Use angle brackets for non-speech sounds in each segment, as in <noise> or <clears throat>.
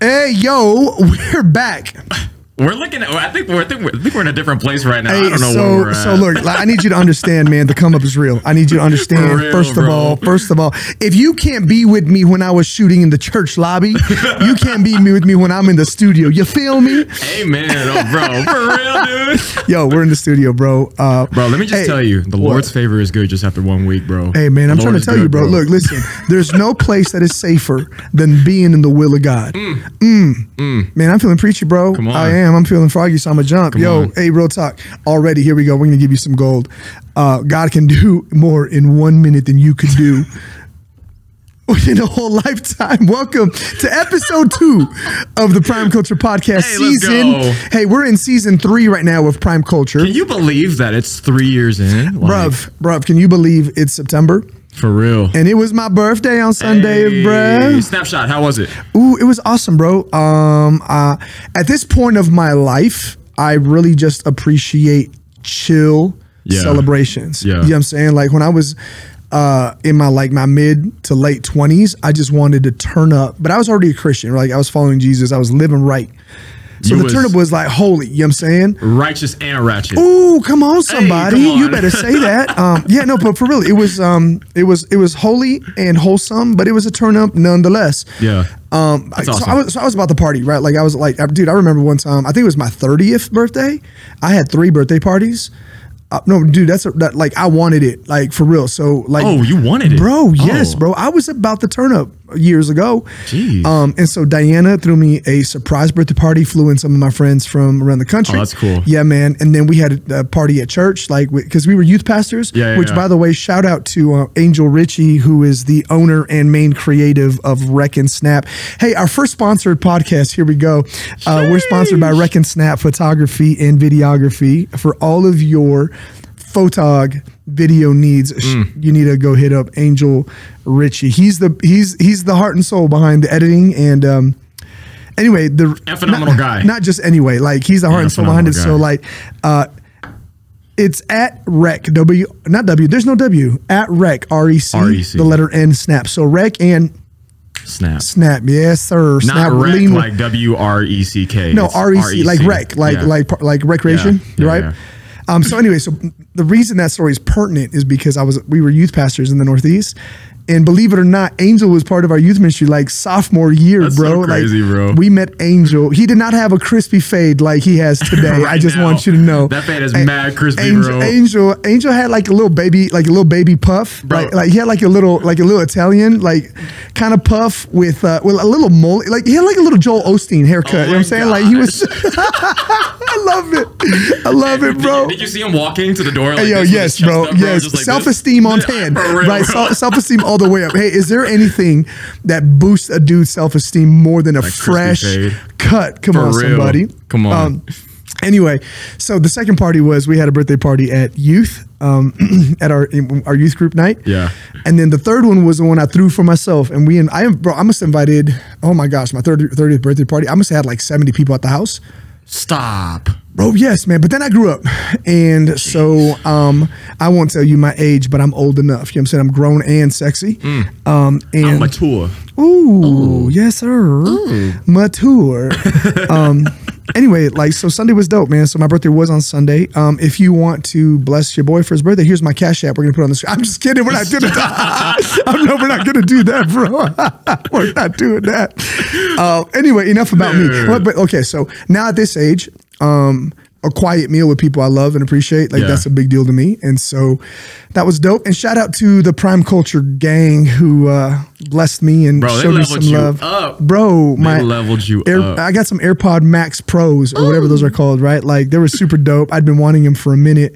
Hey, yo, <laughs> we're back. We're looking at. I think we're. I think we're, I think we're in a different place right now. I don't know so where we're at. so look, I need you to understand, man. The come up is real. I need you to <laughs> understand. Real, first of bro. all, first of all, if you can't be with me when I was shooting in the church lobby, you can't be me with me when I'm in the studio. You feel me? Hey man, oh, bro, for real, dude. <laughs> Yo, we're in the studio, bro. Uh, Bro, let me just Hey, tell you, the what? Lord's favor is good just after one week, bro. Hey man, I'm The trying to tell you, good, bro. Look, listen. There's no place that is safer than being in the will of God. Mm. Man, I'm feeling preachy, bro. Come on. I am. I'm feeling froggy, so I'm gonna jump. Yo, on. hey, real talk. Already, here we go. We're gonna give you some gold. Uh, God can do more in one minute than you could do. <laughs> In a whole lifetime. Welcome to episode <laughs> two of the Prime Culture Podcast Hey, season. Hey, we're in season three right now of Prime Culture. Can you believe that it's three years in? Like, bruv, bruv, can you believe it's September? For real. And it was my birthday on Sunday, Hey, bruh. Snapshot, how was it? Ooh, it was awesome, bro. Um, uh, at this point of my life, I really just appreciate chill Yeah. celebrations. Yeah. You know what I'm saying? Like when I was uh in my like my mid to late 20s, I just wanted to turn up. But I was already a Christian, like I was following Jesus, I was living right. So You the was- turn up was like holy, you know what I'm saying? Righteous and ratchet. Ooh, come on, somebody! come You better say that. <laughs> Um, yeah, no, but for real, it was um, it was it was holy and wholesome, but it was a turn up nonetheless. Yeah. Um, That's so awesome. I was so I was about the party, right? Like I was like, dude, I remember one time. I think it was my thirtieth birthday. I had three birthday parties. Uh, no, dude, that's a, that, like I wanted it, like for real. So like, Oh, you wanted it? bro? Yes, Oh. bro. I was about to turn up years ago. Jeez. Um, and so Diana threw me a surprise birthday party. Flew in some of my friends from around the country. Oh, that's cool. Yeah, man. And then we had a, a party at church, like because we were youth pastors. Yeah, yeah, which, yeah. by the way, shout out to uh, Angel Ritchie, who is the owner and main creative of Rec and Snap. Hey, our first sponsored podcast. Here we go. Uh, we're sponsored by Rec and Snap Photography and Videography for all of your photog video needs. Mm. You need to go hit up Angel Richie. He's the he's he's the heart and soul behind the editing and. um Anyway, the And phenomenal not- guy. Not just anyway, like he's the heart Yeah, and soul behind it. So like, uh, it's at rec w not w. There's no w at rec r e c REC. the letter n snap. So rec and Snap. snap. Yes, sir. Not snap. rec lean- like W R E C K. no R E C like rec like Yeah. like like recreation, Yeah, yeah, right? Um, so anyway, so the reason that story is pertinent is because I was we were youth pastors in the Northeast, and believe it or not, Angel was part of our youth ministry like sophomore year, That's bro. so crazy, like, bro. We met Angel. He did not have a crispy fade like he has today. <laughs> I just now. want you to know That fade is A- mad crispy, Angel, bro. Angel, Angel had like a little baby, like a little baby puff, Bro. like like he had like a little like a little Italian like kind of puff with uh with a little mole, like he had like a little Joel Osteen haircut. Oh you know what I'm saying? Like he was. <laughs> I love it. I love it, bro. you, did you see him walking to the door? Like Hey, yo, yes, bro. yes, like self esteem on <laughs> ten, right? Self esteem all the way up. Hey, is there anything that boosts a dude's self esteem more than a crispy fresh cut? Come For on, real. somebody. Come on. Um, anyway, so the second party was we had a birthday party at youth, um, <clears throat> at our our youth group night. Yeah. And then the third one was the one I threw for myself, and we and I am bro, I must have invited. Oh my gosh, my 30, 30th birthday party. I must have had like seventy people at the house. Stop. Bro, yes, man. But then I grew up. And so um, I won't tell you my age, but I'm old enough. You know what I'm saying? I'm grown and sexy. Um, and I'm mature. ooh, yes, sir. Mature. <laughs> um, anyway, like, so Sunday was dope, man. So my birthday was on Sunday. Um, if you want to bless your boy for his birthday, here's my cash app. We're going to put on the screen. I'm just kidding. We're not doing that. <laughs> I'm, no, we're not going to do that, bro. <laughs> we're not doing that. Uh, anyway, enough about me. Yeah. But, but okay, so now at this age, um, a quiet meal with people I love and appreciate, like Yeah. that's a big deal to me. And so that was dope. And shout out to the Prime Culture gang who uh, blessed me and Bro, they showed me leveled some you love. up. Bro, my leveled you Air- up. I got some AirPod Max Pros or whatever those are called, right? Like they were super dope. I'd been wanting them for a minute.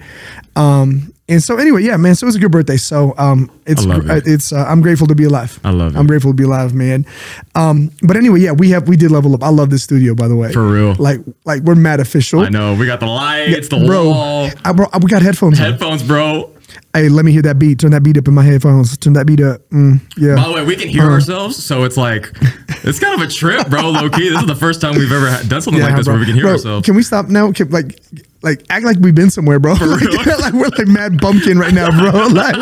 Um, and so anyway, yeah, man. So it was a good birthday. So um, it's it. it's uh, I'm grateful to be alive. I love it. I'm grateful to be alive, man. Um, but anyway, yeah, we have we did level up. I love this studio, by the way. For real. Like like we're mad official. I know. We got the lights, the bro, wall, I, bro, we got headphones. on. headphones, bro. Hey, let me hear that beat. Turn that beat up in my headphones. Turn that beat up. Mm, yeah. By the way, we can hear Uh-huh. ourselves, so it's like it's kind of a trip, bro. Low key, this is the first time we've ever had, done something like this bro. where we can hear Bro, ourselves. Can we stop now? Can, like, like act like we've been somewhere, bro. <laughs> like, like we're like mad bumpkin right now, bro. <laughs> Like,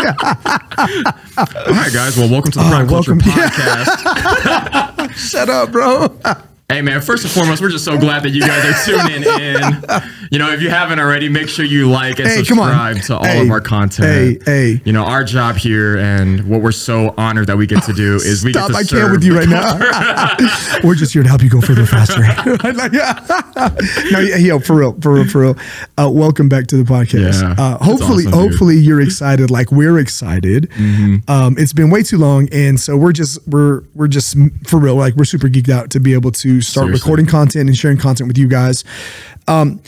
All right, guys. Well, welcome to the Prime Culture welcome. <laughs> Podcast. shut up, bro. Hey, man. First and foremost, we're just so glad that you guys are tuning in. You know, if you haven't already, make sure you like and Hey, subscribe to all Hey, of our content. hey, hey. You know, our job here and what we're so honored that we get to do <laughs> is we Stop! get to I serve can't with you right now. <laughs> We're just here to help you go further faster. <laughs> No, yeah, yo, for real, for real, for real. Uh, welcome back to the podcast. Yeah, uh, hopefully, awesome, hopefully you're excited, like we're excited. Mm-hmm. Um, it's been way too long, and so we're just we're we're just for real, like we're super geeked out to be able to start Seriously. recording content and sharing content with you guys. Um,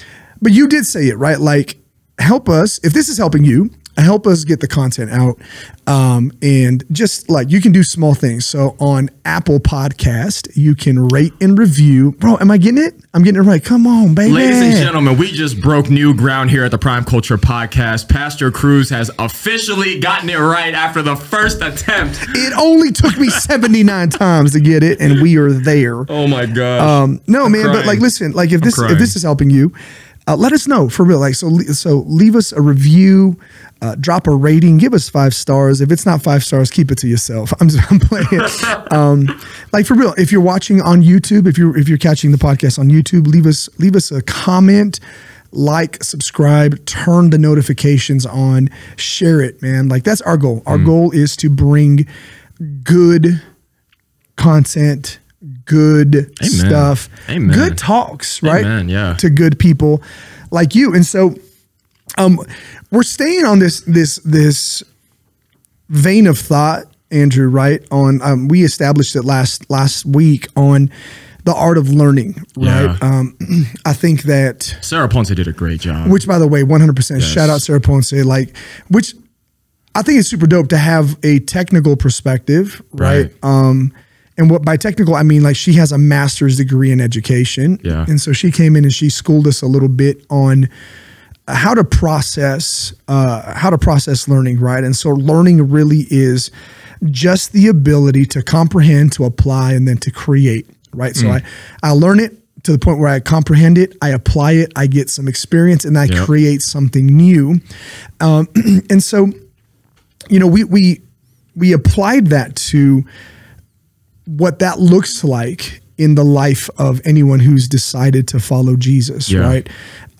but you did say it right, like help us if this is helping you help us get the content out um, and just like you can do small things so on apple podcast you can rate and review bro am i getting it i'm getting it right come on baby Ladies and gentlemen, we just broke new ground here at the Prime Culture Podcast. Pastor Cruz has officially gotten it right after the first attempt. it only took me <laughs> 79 times to get it and we are there Oh my gosh. Um, no, man, but like, listen, like if this if this is helping you, uh, let us know for real. Like, so so leave us a review, uh, drop a rating, give us five stars. If it's not five stars, keep it to yourself. <laughs> I'm, just, I'm playing. um, like for real, if you're watching on YouTube, if you're if you're catching the podcast on YouTube, leave us leave us a comment. Like, subscribe, turn the notifications on, share it, man. Like that's our goal. Mm. Our goal is to bring good content, good stuff, Amen. good talks, right? Amen, yeah. To good people like you. And so um we're staying on this this this vein of thought, Andrew, right? On um we established it last last week on the art of learning, right? Yeah. Um <clears throat> I think that Sarah Ponce did a great job. which by the way 100% shout out sarah ponce like which i think it's super dope to have a technical perspective right, Right. um and what by technical i mean like she has a master's degree in education Yeah. and so she came in and she schooled us a little bit on how to process uh, how to process learning right? And so learning really is just the ability to comprehend to apply and then to create right? So i i learn it to the point where i comprehend it i apply it i get some experience and i Yep. create something new. Um, <clears throat> and so you know we we we applied that to what that looks like in the life of anyone who's decided to follow Jesus, Yeah. right?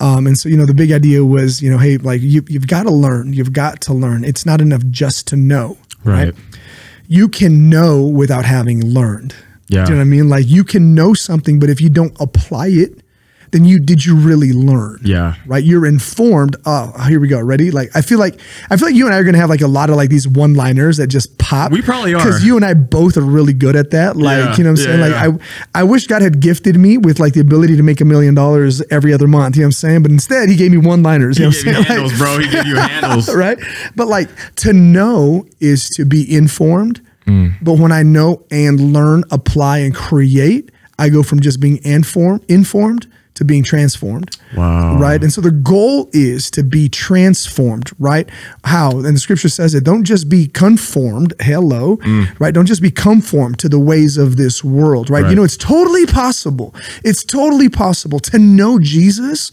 Um, and so, you know, the big idea was, you know, hey, like you, you've got to learn. You've got to learn. It's not enough just to know, right? Right. You can know without having learned. Yeah. Do you know what I mean? Like you can know something, but if you don't apply it, then you did you really learn? Yeah. Right. You're informed. Oh, here we go. Ready? Like I feel like I feel like you and I are gonna have like a lot of like these one liners that just pop. We probably are. because you and I both are really good at that. Like Yeah, you know what I'm saying? yeah. Like I I wish God had gifted me with like the ability to make a million dollars every other month. You know what I'm saying? But instead, He gave me one liners. You He know gave what I'm saying? handles, bro. He gave you handles. <laughs> right? But like to know is to be informed. Mm. But when I know and learn, apply, and create, I go from just being informed, informed to being transformed. Wow. Right. And so the goal is to be transformed, right? How? And the scripture says it don't just be conformed, hello, mm. right? Don't just be conformed to the ways of this world, right? You know, it's totally possible. It's totally possible to know Jesus,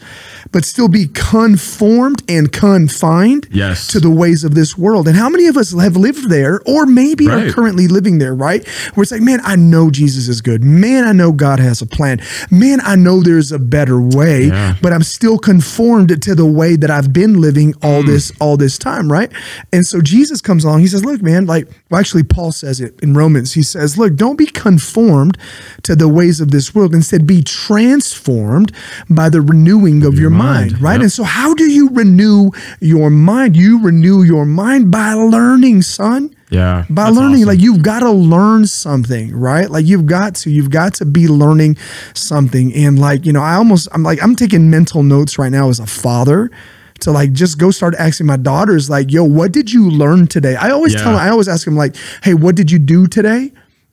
but still be conformed and confined Yes. to the ways of this world. And how many of us have lived there or maybe are currently living there, right? Where it's like, man, I know Jesus is good. Man, I know God has a plan. Man, I know there's a better way, Yeah. but I'm still conformed to the way that I've been living all hmm. this all this time, right? And so Jesus comes along. He says, "Look, man, like well, actually Paul says it in Romans. He says, "Look, don't be conformed to the ways of this world. Instead, be transformed by the renewing of your, mind, mind. right? Yep. And so how do you renew your mind? You renew your mind by learning, son Yeah. by learning awesome. like you've got to learn something right like you've got to you've got to be learning something and like you know i almost i'm like i'm taking mental notes right now as a father to like just go start asking my daughters like yo what did you learn today i always tell them i always ask them like hey what did you do today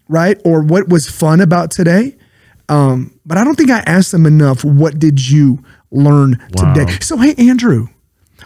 right or what was fun about today um but i don't think i asked them enough what did you learn Wow. today so hey andrew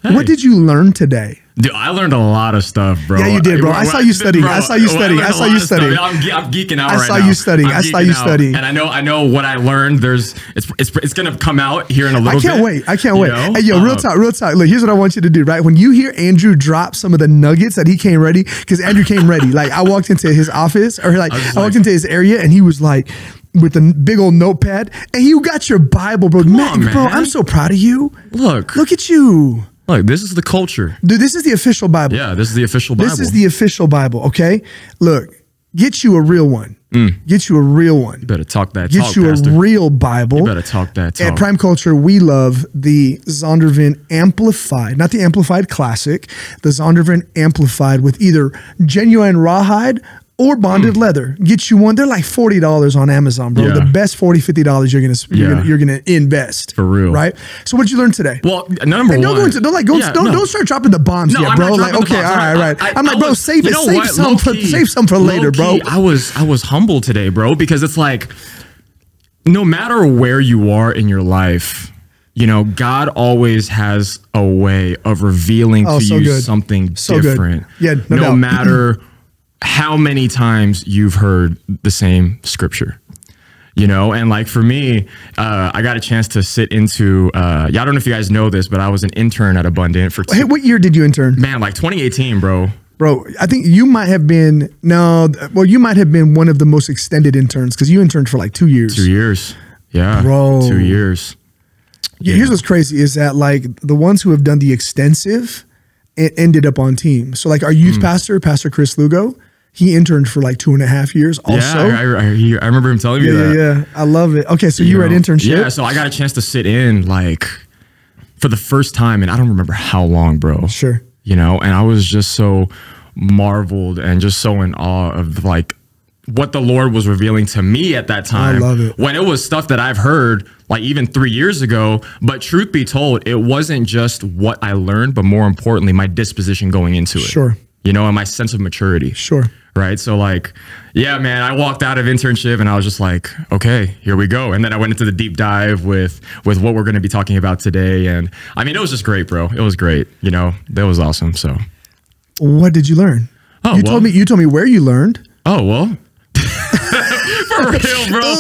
Hey. what did you learn today Dude, I learned a lot of stuff, bro. Yeah, you did, bro. I saw you studying. I saw you Bro, studying. I learned saw you lot of stuff. studying. I'm, ge- I'm geeking out I right saw now. you studying. I'm I saw you out. studying. and I know, I know what I learned. There's, it's, it's, it's gonna come out here in a little bit. I can't wait. I can't wait. know? Hey, yo, real Uh, talk, real talk. Look, here's what I want you to do, right? When you hear Andrew drop some of the nuggets that he came ready, because Andrew came ready. Like I walked into his office, or like I I, walked like- into his area, and he was like with a big old notepad, and you got your Bible, bro. Man, on, bro. I'm so proud of you. Look, Look at you, look. This is the culture. dude. This is the official Bible. Yeah, this is the official Bible. This is the official Bible. Okay, look, get you a real one. Mm. Get you a real one. You better talk that Get talk, you Pastor. a real Bible. you better talk that talk. At Prime Culture, we love the Zondervan Amplified, not the Amplified Classic, the Zondervan Amplified with either genuine rawhide or bonded hmm. leather. Get you one. They're like forty dollars on Amazon, bro. Yeah. The best 40 50 dollars you're gonna you're, Yeah. gonna you're gonna invest For real. right? So what'd you learn today? well, number And one. don't go into don't like go Yeah, don't, no. don't start dropping the bombs No, yet, I'm bro. Like okay, all right, right, I- I'm like, I bro, save it, save some for save some for later, bro. I was I was humble today, bro, because it's like no matter where you are in your life, you know, God always has a way of revealing Oh, to so you good. something So good. different. Yeah, no no matter <clears throat> how many times you've heard the same scripture. You know, and like for me, uh, I got a chance to sit into. Uh, yeah, I don't know if you guys know this, but I was an intern at Abundant for two, Hey, what year did you intern? man, like 2018, bro. Bro, I think you might have been no, well, you might have been one of the most extended interns because you interned for like two years. Two years, yeah, Bro. two years. Yeah, Here's what's crazy is that like the ones who have done the extensive, it ended up on team. So like our youth Hmm. pastor, Pastor Chris Lugo, he interned for like two and a half years. Also, yeah, I, I, I, remember him telling me yeah, that. yeah, yeah. I love it. Okay, so you, were at internship. Yeah, so I got a chance to sit in like for the first time, and I don't remember how long, bro. Sure. You know, and I was just so marveled and just so in awe of like what the Lord was revealing to me at that time. love it. When it was stuff that I've heard like even three years ago. But truth be told, it wasn't just what I learned, but more importantly, my disposition going into it. Sure. You know, and my sense of maturity Sure. right? So like, yeah, man, I walked out of internship and I was just like, okay, here we go. And then I went into the deep dive with with what we're going to be talking about today. And I mean, it was just great, bro. It was great. You know, that was awesome. So, What did you learn? Oh, you well- told me you told me where you learned. oh well. <laughs> For real, bro. <laughs>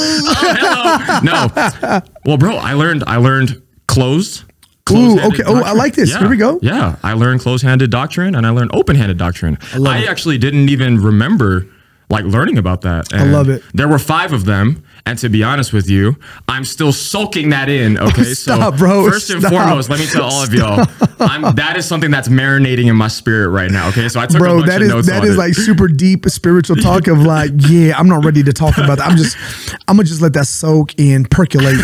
Oh. No. Well, bro, I learned I learned closed. Closed-handed okay. Oh, I like this. Yeah. Here we go. Yeah, I learned closed-handed doctrine and I learned open-handed doctrine. I, it. actually didn't even remember like learning about that. And love it. There were five of them, and to be honest with you, I'm still soaking that in. Okay, <laughs> Stop, so bro. first and foremost, let me tell all of y'all, <laughs> I'm, that is something that's marinating in my spirit right now. Okay, so I took a Bro, bunch that of is notes that is it. like super deep spiritual talk of like, <laughs> yeah, I'm not ready to talk about that. I'm just, I'm gonna just let that soak in, percolate.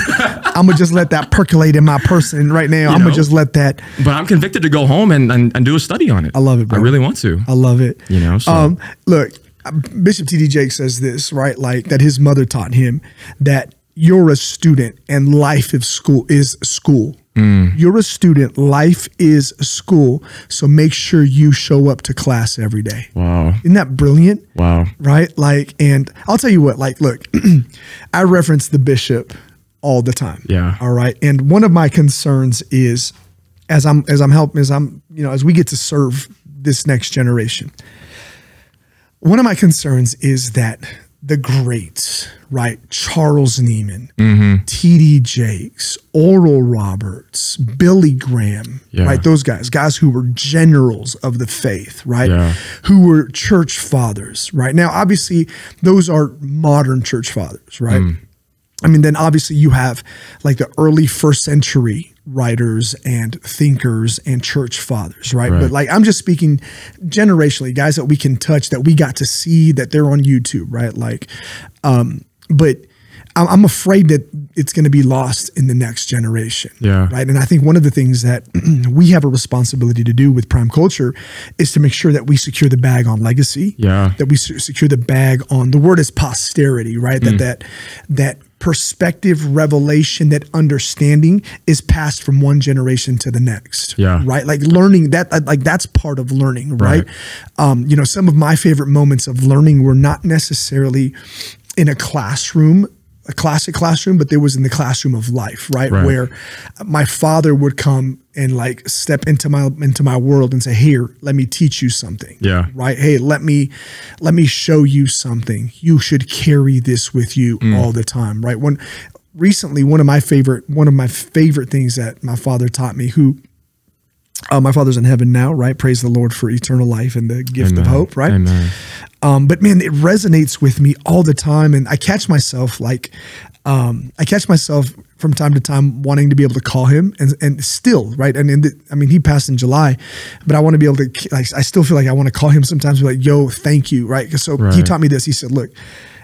I'm gonna just let that percolate in my person right now. I'm know? gonna just let that. But I'm convicted to go home and, and, and do a study on it. I love it, bro. I really want to. I love it. You know, so- um, look, Bishop T.D. Jake says this right, like that his mother taught him that you're a student and life is school is school. Mm. You're a student, life is school. So make sure you show up to class every day. Wow. Isn't that brilliant? Wow. right? Like, and I'll tell you what, like, look, <clears throat> I reference the bishop all the time. Yeah. All right. And one of my concerns is as I'm as I'm helping as I'm, you know, as we get to serve this next generation. One of my concerns is that the greats, right? Charles Nieman, Mm-hmm. T.D. Jakes, Oral Roberts, Billy Graham, Yeah. right? Those guys, guys who were generals of the faith, right? Yeah. Who were church fathers, right? Now, obviously, those are modern church fathers, right? Mm. I mean, then obviously you have like the early first century writers and thinkers and church fathers, right? Right. But like I'm just speaking generationally, guys that we can touch, that we got to see, that they're on YouTube, right? Like, um, but I'm afraid that it's going to be lost in the next generation. Yeah. Right. And I think one of the things that <clears throat> we have a responsibility to do with prime culture is to make sure that we secure the bag on legacy Yeah. that we secure the bag on the word is posterity right Mm. that that that perspective revelation that understanding is passed from one generation to the next Yeah. right like learning that like that's part of learning right, Right. um you know some of my favorite moments of learning were not necessarily in a classroom a classic classroom, but there was in the classroom of life, right? Right. Where my father would come and like step into my into my world and say, "Here, let me teach you something." Yeah. Right? Hey, let me let me show you something. You should carry this with you Mm. all the time, right? When recently one of my favorite one of my favorite things that my father taught me who uh, my father's in heaven now, right? Praise the Lord for eternal life and the gift of hope, right? Amen. Um, but man, it resonates with me all the time, and I catch myself like, um, I catch myself from time to time wanting to be able to call him, and and still, right? And in the, I mean, he passed in July, but I want to be able to. Like, I still feel like I want to call him sometimes, be like, "Yo, thank you," right? So he taught me this. He said, "Look."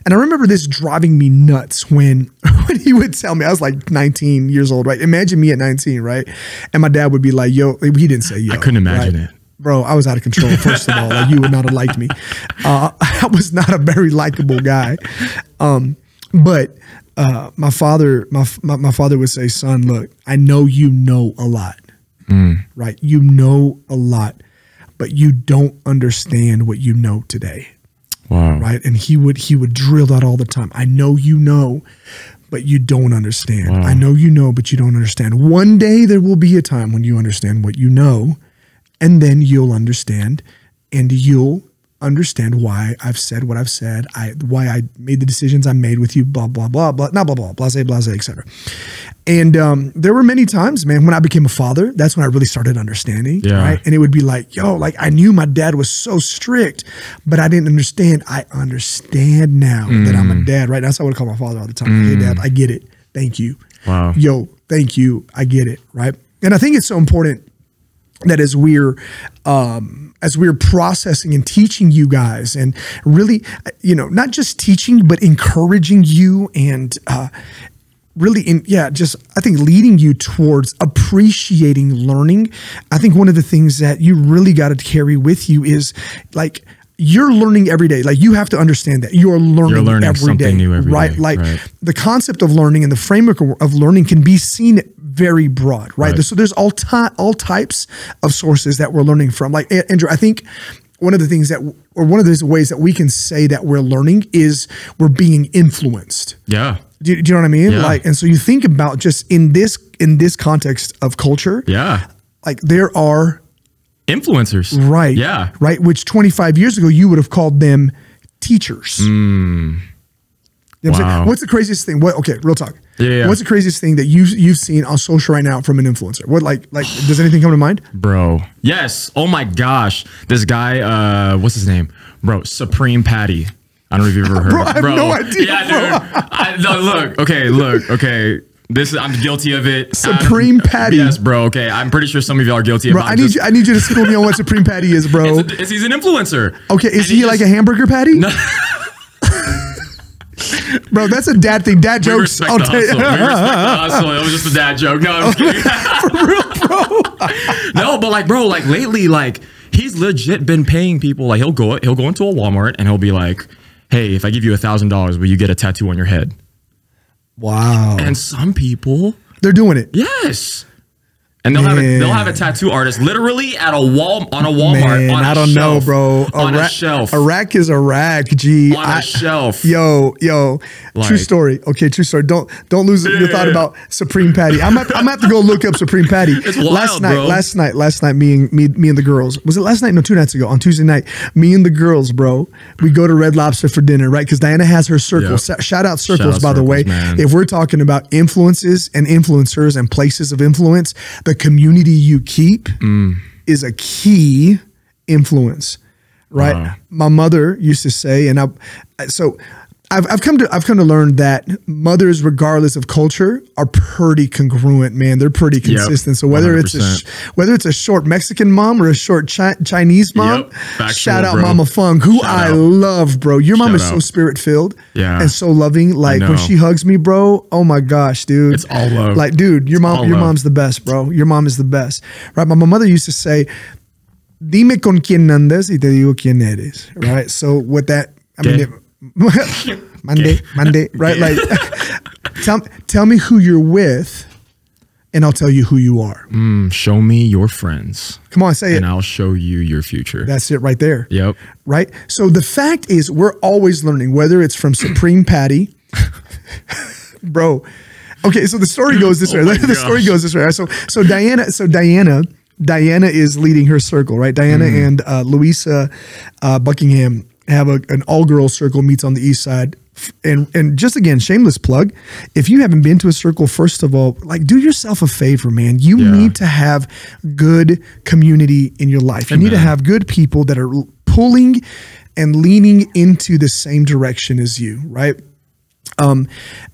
And I remember this driving me nuts when <laughs> when he would tell me I was like 19 years old, right? Imagine me at 19, right? And my dad would be like, "Yo," he didn't say "yo." I couldn't imagine right? it. bro, I was out of control. First of all, like you would not have liked me. Uh, <laughs> I was not a very likable guy. Um, but uh, my father, my, my my father would say, "Son, look, I know you know a lot, right? You know a lot, but you don't understand what you know today." Wow. right? And he would he would drill that all the time. I know you know, but you don't understand. Wow. I know you know, but you don't understand. One day there will be a time when you understand what you know, and then you'll understand, and you'll understand why I've said what I've said, I why I made the decisions I made with you, blah blah blah blah, not blah blah, blase blase, etc. And um, there were many times, man, when I became a father, that's when I really started understanding, Yeah. right? And it would be like, yo, like I knew my dad was so strict, but I didn't understand. I understand now that I'm a dad, right? That's how I would call my father all the time. Hey, dad, I get it. Thank you. Wow. Yo, thank you. I get it, right? And I think it's so important that as we're um, as we're processing and teaching you guys and really you know not just teaching but encouraging you and uh, really in yeah just i think leading you towards appreciating learning. I think one of the things that you really got to carry with you is like you're learning every day. Like you have to understand that you're learning, learning every day, every right? day, like right. the concept of learning and the framework of- of learning can be seen very broad right, Right. so there's all ty- all types of sources that we're learning from. Like andrew i think one of the things that or one of those ways that we can say that we're learning is we're being influenced Yeah. do you, do you know what I mean? Yeah. Like, and so you think about just in this in this context of culture, Yeah. like there are Influencers. right, Yeah. right, which 25 years ago you would have called them teachers. Hmm. You know what I'm saying? Wow. What's the craziest thing? What? Okay, real talk. Yeah, yeah. What's the craziest thing that you you've seen on social right now from an influencer? What like like does anything come to mind? Bro. Yes. Oh my gosh. This guy, uh, what's his name? Bro, Supreme Patty. I don't know if you've ever <laughs> heard Bro, of I have no idea, Yeah, bro. dude. I, no, look, okay, look, okay. This is I'm guilty of it. Supreme I'm- Patty. Yes, bro. Okay. I'm pretty sure some of y'all are guilty of Bro, it. I need just- you I need you to school me on what supreme patty is, bro. It's a- it's- he's an influencer. Okay, is And he, like a hamburger patty? <laughs> bro, that's a dad thing. Dad jokes. I'll the tell you. hustle. We respect the <laughs> hustle. It was just a dad joke. No, I'm kidding. <laughs> For real, bro. <laughs> no, but like, bro, like lately, like he's legit been paying people. Like he'll go, he'll go into a Walmart and he'll be like, "Hey, if I give you a thousand dollars, will you get a tattoo on your head?" Wow. And some people, They're doing it. yes. And they'll have a, they'll have a tattoo artist literally at a wall on a Walmart Man, on a I don't know, shelf, bro. on a, rack, shelf A rack is a rack, G. on a I- shelf. Yo, yo, true story. Okay, true story. Don't don't lose your Yeah, thought yeah. about Supreme Patty. I'm at, I'm at to go look up Supreme Patty. <laughs> It's wild, last night, bro. last night, last night, me and me, me and the girls. Was it last night? No, two nights ago. On Tuesday night, me and the girls, bro. We go to Red Lobster for dinner, right? Because Diana has her circle. Yep. Shout out circles, out by the way. man. If we're talking about influences and influencers and places of influence, the community you keep Mm. is a key influence right Wow. my mother used to say and i so I've, I've come to I've come to learn that mothers, regardless of culture, are pretty congruent. Man, they're pretty consistent. so whether it's a sh- whether it's a short Mexican mom or a short chi- Chinese mom, Yep. Factual, shout out bro. Mama Fung, who Shout I out. love, bro. Your mom Shout is so spirit filled, Yeah. and so loving. Like when she hugs me, bro. Oh my gosh, dude, It's all love. Like, dude, your mom, your love. mom's the best, bro. Your mom is the best, right? My, my mother used to say, dime con quién andas y te digo quién eres, right? So with that, I mean, it, Monday, Monday, right? Like, tell tell me who you're with, and I'll tell you who you are. Mm, show me your friends, Come on, say it. and I'll show you your future. That's it right there. Yep. Right. So the fact is, we're always learning, whether it's from Supreme Patty. <laughs> bro. Okay, so the story goes this way. Oh <laughs> the story goes this way. So so Diana, so Diana, Diana is leading her circle, right? Diana Mm-hmm. and uh, Louisa uh, Buckingham have a, an all girls circle meets on the east side. And and just again, shameless plug. If you haven't been to a circle, first of all, like do yourself a favor, man. You Yeah. need to have good community in your life. You need to have good people that are pulling and leaning into the same direction as you, right? Um,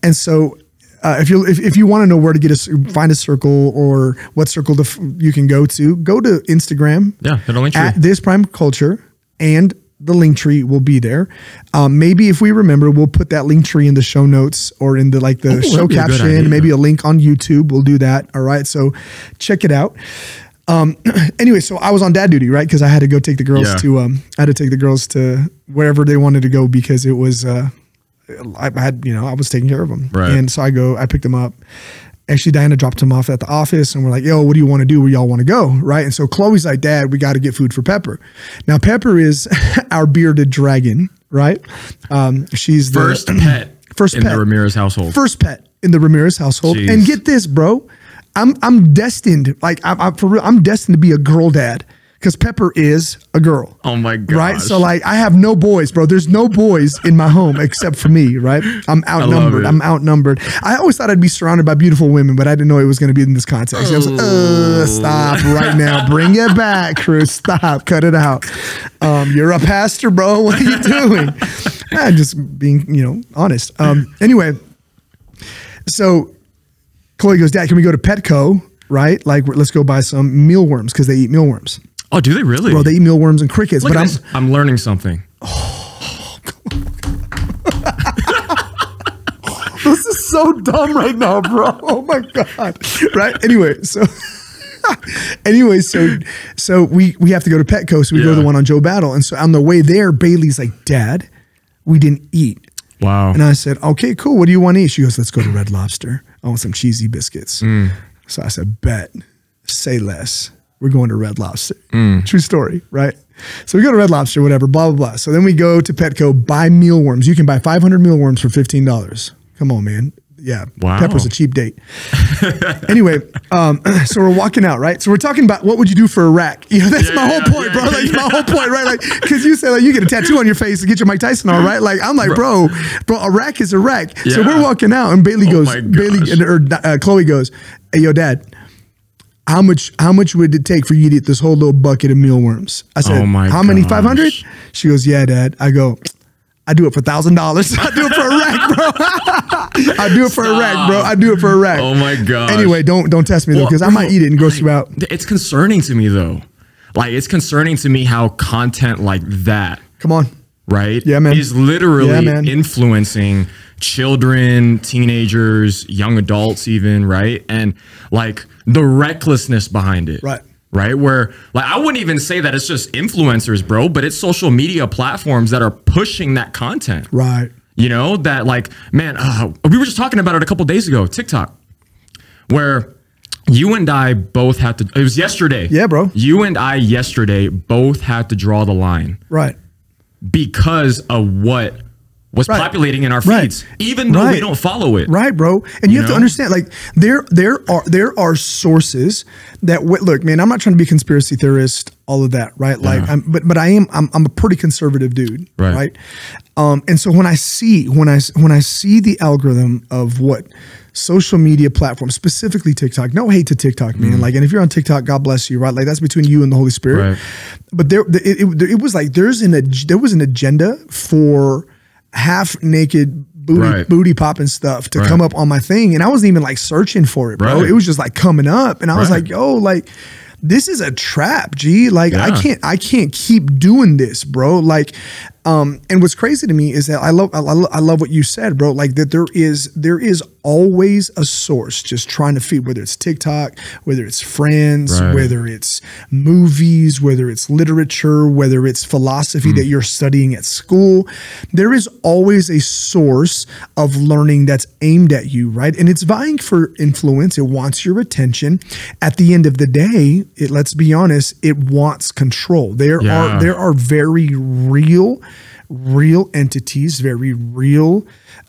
and so uh, if you if, if you want to know where to get a find a circle or what circle to, f- you can go to, go to Instagram Yeah, at this prime culture and the link tree will be there. Um, maybe if we remember, we'll put that link tree in the show notes or in the like the that'd show be a caption, idea. maybe a link on YouTube. We'll do that. All right. So check it out. Um, <clears throat> anyway, so I was on dad duty, right? Because I had to go take the girls Yeah. to um, I had to take the girls to wherever they wanted to go because it was uh, I had you know I was taking care of them, Right. and so I go I picked them up. Actually, Diana dropped him off at the office, and we're like, "Yo, what do you want to do? Where y'all want to go?" Right? And so Chloe's like, "Dad, we got to get food for Pepper." Now, Pepper is <laughs> our bearded dragon, right? Um, she's the First pet <clears throat> First in pet. the Ramirez household. first pet in the Ramirez household. Jeez. And get this, bro, I'm I'm destined. Like I'm, I'm for real. I'm destined to be a girl dad because Pepper is a girl. oh my god. Right, so like I have no boys, bro. There's no boys in my home except for me. Right, I'm outnumbered. I'm outnumbered. I always thought I'd be surrounded by beautiful women, but I didn't know it was going to be in this context. I was like, uh, stop right now. Bring it back, Chris. Stop. Cut it out. Um, you're a pastor, bro. <laughs> What are you doing? I'm just being, you know, honest. Um, anyway, so Chloe goes, Dad, can we go to Petco? Right, like let's go buy some mealworms because they eat mealworms. Oh, do they really? Bro, they eat mealworms and crickets. Look but I'm this. I'm learning something. <laughs> this is so dumb right now, bro. Oh my god. Right. Anyway, so <laughs> anyway, so so we we have to go to Petco, so we go to the one on Joe Battle, and so on the way there, Bailey's like, "Dad, we didn't eat." Wow. And I said, "Okay, cool. What do you want to eat?" She goes, "Let's go to Red Lobster. I want some cheesy biscuits." Mm. So I said, "Bet. Say less. We're going to Red Lobster." Mm. True story, right? So we go to Red Lobster, whatever, blah blah blah. So then we go to Petco, buy mealworms. You can buy 500 mealworms for fifteen dollars. Come on, man. Yeah, Wow. Pepper's a cheap date. <laughs> anyway, um, <clears throat> so we're walking out, right? So we're talking about what would you do for a rack? <laughs> You know, that's Yeah, my whole yeah, point, yeah, bro. Like my whole point, right? Like, because you say like you get a tattoo on your face to get your Mike Tyson on, right? Like I'm like, bro, bro, a rack is a rack. So we're walking out, and Bailey Oh goes, my Bailey or uh, Chloe goes, "Hey, yo, Dad." How much? How much would it take for you to eat this whole little bucket of mealworms? I said, Oh my How many? Five hundred? She goes, Yeah, Dad. I go, I do it for thousand dollars. <laughs> I do it for a rack, bro. <laughs> I do it for a rack, bro. I do it for a rack. Oh my god. Anyway, don't don't test me though, because I might eat it and gross you out. It's concerning to me though. Like it's concerning to me how content like that, Come on. Right? Yeah, man. Is literally Yeah, man. influencing children, teenagers, young adults even, right? And like the recklessness behind it. Right. Right? Where like I wouldn't even say that it's just influencers, bro, but it's social media platforms that are pushing that content. Right. You know, that like, man, uh, we were just talking about it a couple days ago, TikTok, where you and I both had to, it was yesterday. Yeah, bro. You and I yesterday both had to draw the line Right. Because of what was Right. populating in our Right. feeds, even though Right. we don't follow it. Right, bro. And you, have to understand, like there, there are there are sources that w- look, man. I'm not trying to be conspiracy theorist, all of that, right? Like, I'm, but but I am. I'm, I'm a pretty conservative dude, Right. right? Um, and so when I see when I when I see the algorithm of what social media platforms, specifically TikTok, no hate to TikTok, man. Mm. Like, and if you're on TikTok, God bless you, right? Like that's between you and the Holy Spirit. Right. But there, it, it, it was like there's an there was an agenda for half naked booty Right. booty popping stuff to Right. come up on my thing, and I wasn't even like searching for it, bro. It was just like coming up, and I was like, yo, like. This is a trap, G. Like I can't, I can't keep doing this, bro. Like, um, and what's crazy to me is that I love, I love, I love what you said, bro. Like that there is, there is always a source just trying to feed, whether it's TikTok, whether it's friends, Right. whether it's movies, whether it's literature, whether it's philosophy that you're studying at school. There is always a source of learning that's aimed at you, right? And it's vying for influence. It wants your attention. At the end of the day, it let's be honest, it wants control. There Yeah. are there are very real real entities, very real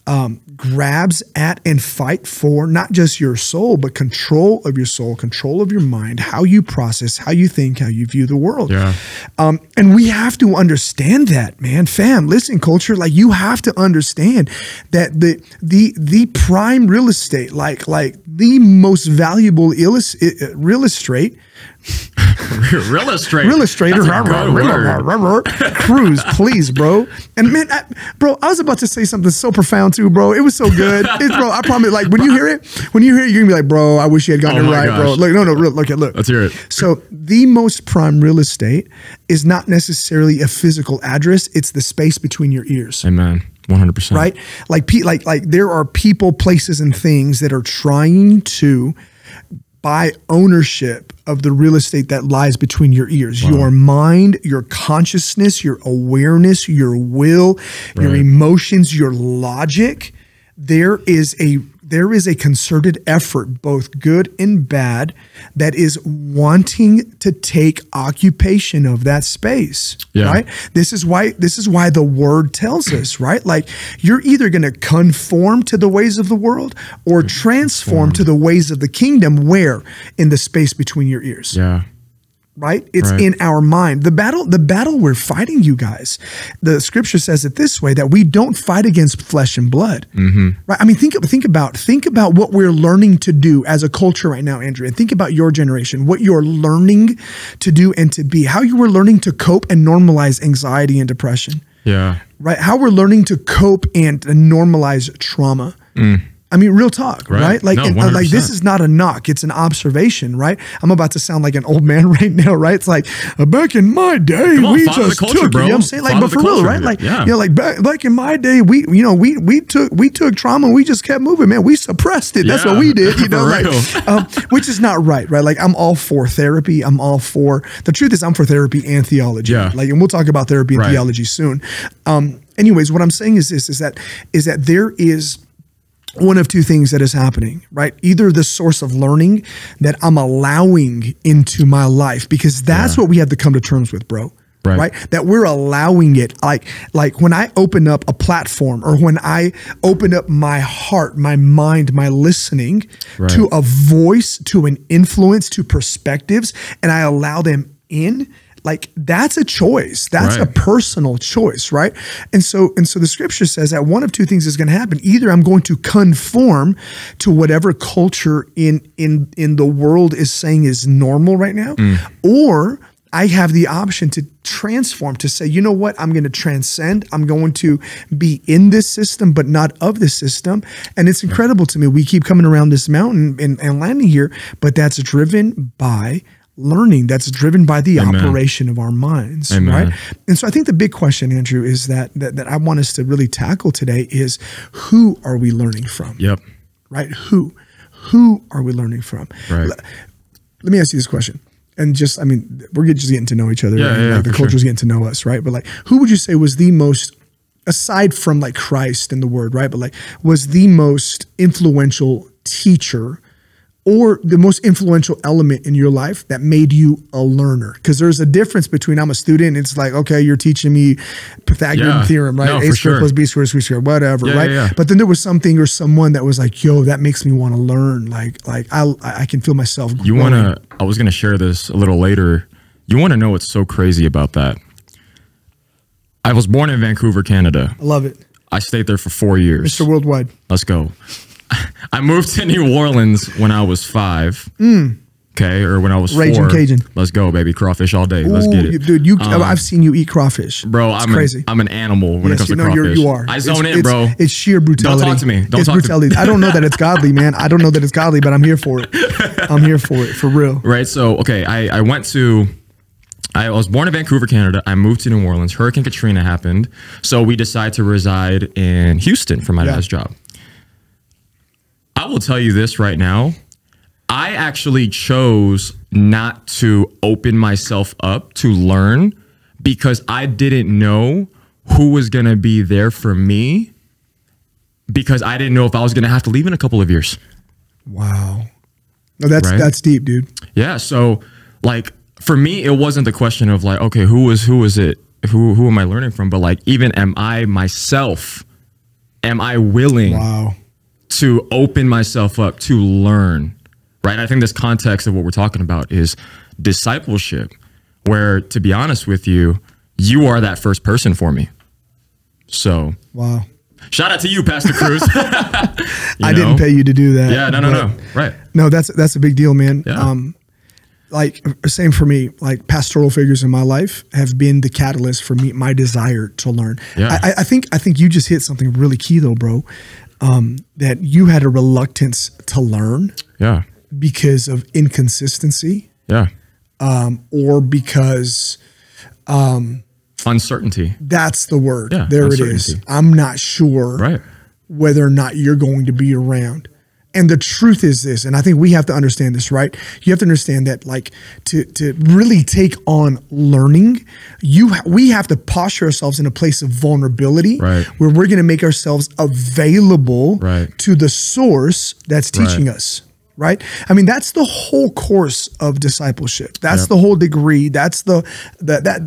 um, grabs at and fight for not just your soul, but control of your soul, control of your mind, how you process, how you think, how you view the world. Yeah. Um, and we have to understand that, man. Fam, listen, culture, like you have to understand that the the the prime real estate, like like the most valuable real estate <laughs> real estate. real illustrator, That's a good word. Cruz, please, bro. And man, I, bro, I was about to say something so profound too, bro. It was so good, <laughs> it, bro. I promise. Like when you hear it, when you hear it, you're gonna be like, bro, I wish you had gotten Oh it right, bro. Look, no, no, look, look at look. Let's hear it. So the most prime real estate is not necessarily a physical address; it's the space between your ears Amen. One hundred percent. right? Like, like, like there are people, places, and things that are trying to buy ownership of the real estate that lies between your ears, your mind, your consciousness, your awareness, your will, your emotions, your logic. There is a there is a concerted effort, both good and bad, that is wanting to take occupation of that space. Yeah. Right? This is why this is why the word tells us, <clears throat> right? Like you're either going to conform to the ways of the world or transform to the ways of the kingdom where in the space between your ears Yeah. Right it's Right. in our mind the battle the battle we're fighting you guys the scripture says it this way that we don't fight against flesh and blood Mm-hmm. right i mean think think about think about what we're learning to do as a culture right now andrew and think about your generation what you're learning to do and to be how you were learning to cope and normalize anxiety and depression Yeah. right? How we're learning to cope and normalize trauma. I mean, real talk, right? Right. Like, No, and, uh, like this is not a knock; it's an observation, right? I'm about to sound like an old man <laughs> right now, right? It's like uh, back in my day, on, we just culture, took. bro. You know what I'm saying? Like, Follow but for real, culture right? Like, Yeah. you know, like back, back in my day, we, you know, we we took we took trauma, and we just kept moving, man. We suppressed it. That's Yeah, what we did, you <laughs> know, like, um, which is not right, right? Like, I'm all for therapy. I'm all for the truth is, I'm for therapy and theology. Yeah. Like, and we'll talk about therapy and Right. theology soon. Um, anyways, what I'm saying is this: is that is that there is one of two things that is happening, right? Either the source of learning that I'm allowing into my life, because that's Yeah. what we have to come to terms with, bro. Right. That we're allowing it. Like, like when I open up a platform or when I open up my heart, my mind, my listening to a voice, to an influence, to perspectives, and I allow them in, like that's a choice. That's a personal choice, right? And so and so the scripture says that one of two things is going to happen. Either I'm going to conform to whatever culture in in in the world is saying is normal right now, mm. or I have the option to transform to say, you know what, I'm going to transcend. I'm going to be in this system, but not of this system. And it's incredible to me. We keep coming around this mountain and, and landing here, but that's driven by learning. That's driven by the Amen. operation of our minds, Amen. right? And so I think the big question, Andrew, is that, that that I want us to really tackle today is who are we learning from? Yep. Right? Who? Who are we learning from? Right. Let, let me ask you this question. And just, I mean, we're just getting to know each other. Yeah, and, yeah, like, yeah, the culture's getting to know us, right? But like, who would you say was the most, aside from like Christ and the Word, right? But like, was the most influential teacher or the most influential element in your life that made you a learner? Because there's a difference between I'm a student. It's like okay, you're teaching me Pythagorean Yeah. theorem, right? No, a squared sure. plus b squared, c squared, whatever, Yeah, right? yeah. But then there was something or someone that was like, yo, that makes me want to learn. Like, like I, I can feel myself. You growing. want to? I was going to share this a little later. You want to know what's so crazy about that? I was born in Vancouver, Canada. I love it, I stayed there for four years. Mr. Worldwide. Let's go. <laughs> I moved to New Orleans when I was five. Okay, or when I was Mm. Raging four. Cajun. Let's go, baby. Crawfish all day. Let's Ooh, get you- it, dude. You, I've seen you eat crawfish, bro. It's I'm crazy. An, I'm an animal when it comes you to crawfish. you are. I It's- zone in, it's, bro. It's sheer brutality. Don't talk to me. Don't it's talk to- brutality. I don't know that it's godly, man. I don't know that it's godly, but I'm here for it. <laughs> I'm here for it, for real. right? So, okay, I, I went to, I was born in Vancouver, Canada. I moved to New Orleans. Hurricane Katrina happened. So we decided to reside in Houston for my Yeah. dad's job. I will tell you this right now. I actually chose not to open myself up to learn because I didn't know who was going to be there for me because I didn't know if I was going to have to leave in a couple of years. Wow. No, that's Right? that's deep, dude. Yeah. So like for me, it wasn't the question of like, okay, who was who was it who who am I learning from, but like even am I myself? Am I willing Wow. To open myself up to learn? Right. I think this context of what we're talking about is discipleship, where to be honest with you, you are that first person for me. So Wow. shout out to you, Pastor Cruz. <laughs> <laughs> You I know? didn't pay you to do that. Yeah, no, no, no. Right. No, that's that's a big deal, man. Yeah. Um, like same for me. Like pastoral figures in my life have been the catalyst for me, my desire to learn. Yeah. I, I think I think you just hit something really key though, bro. Um, that you had a reluctance to learn Yeah. because of inconsistency, Yeah. or because Uncertainty. that's the word. Yeah, there it is. I'm not sure. Right. whether or not you're going to be around. And the truth is this, and I think we have to understand this, right? You have to understand that, like, to to really take on learning, you ha- we have to posture ourselves in a place of vulnerability, Right. where we're going to make ourselves available Right. to the source that's teaching us. Right. I mean, that's the whole course of discipleship. That's Yep. the whole degree. That's the that that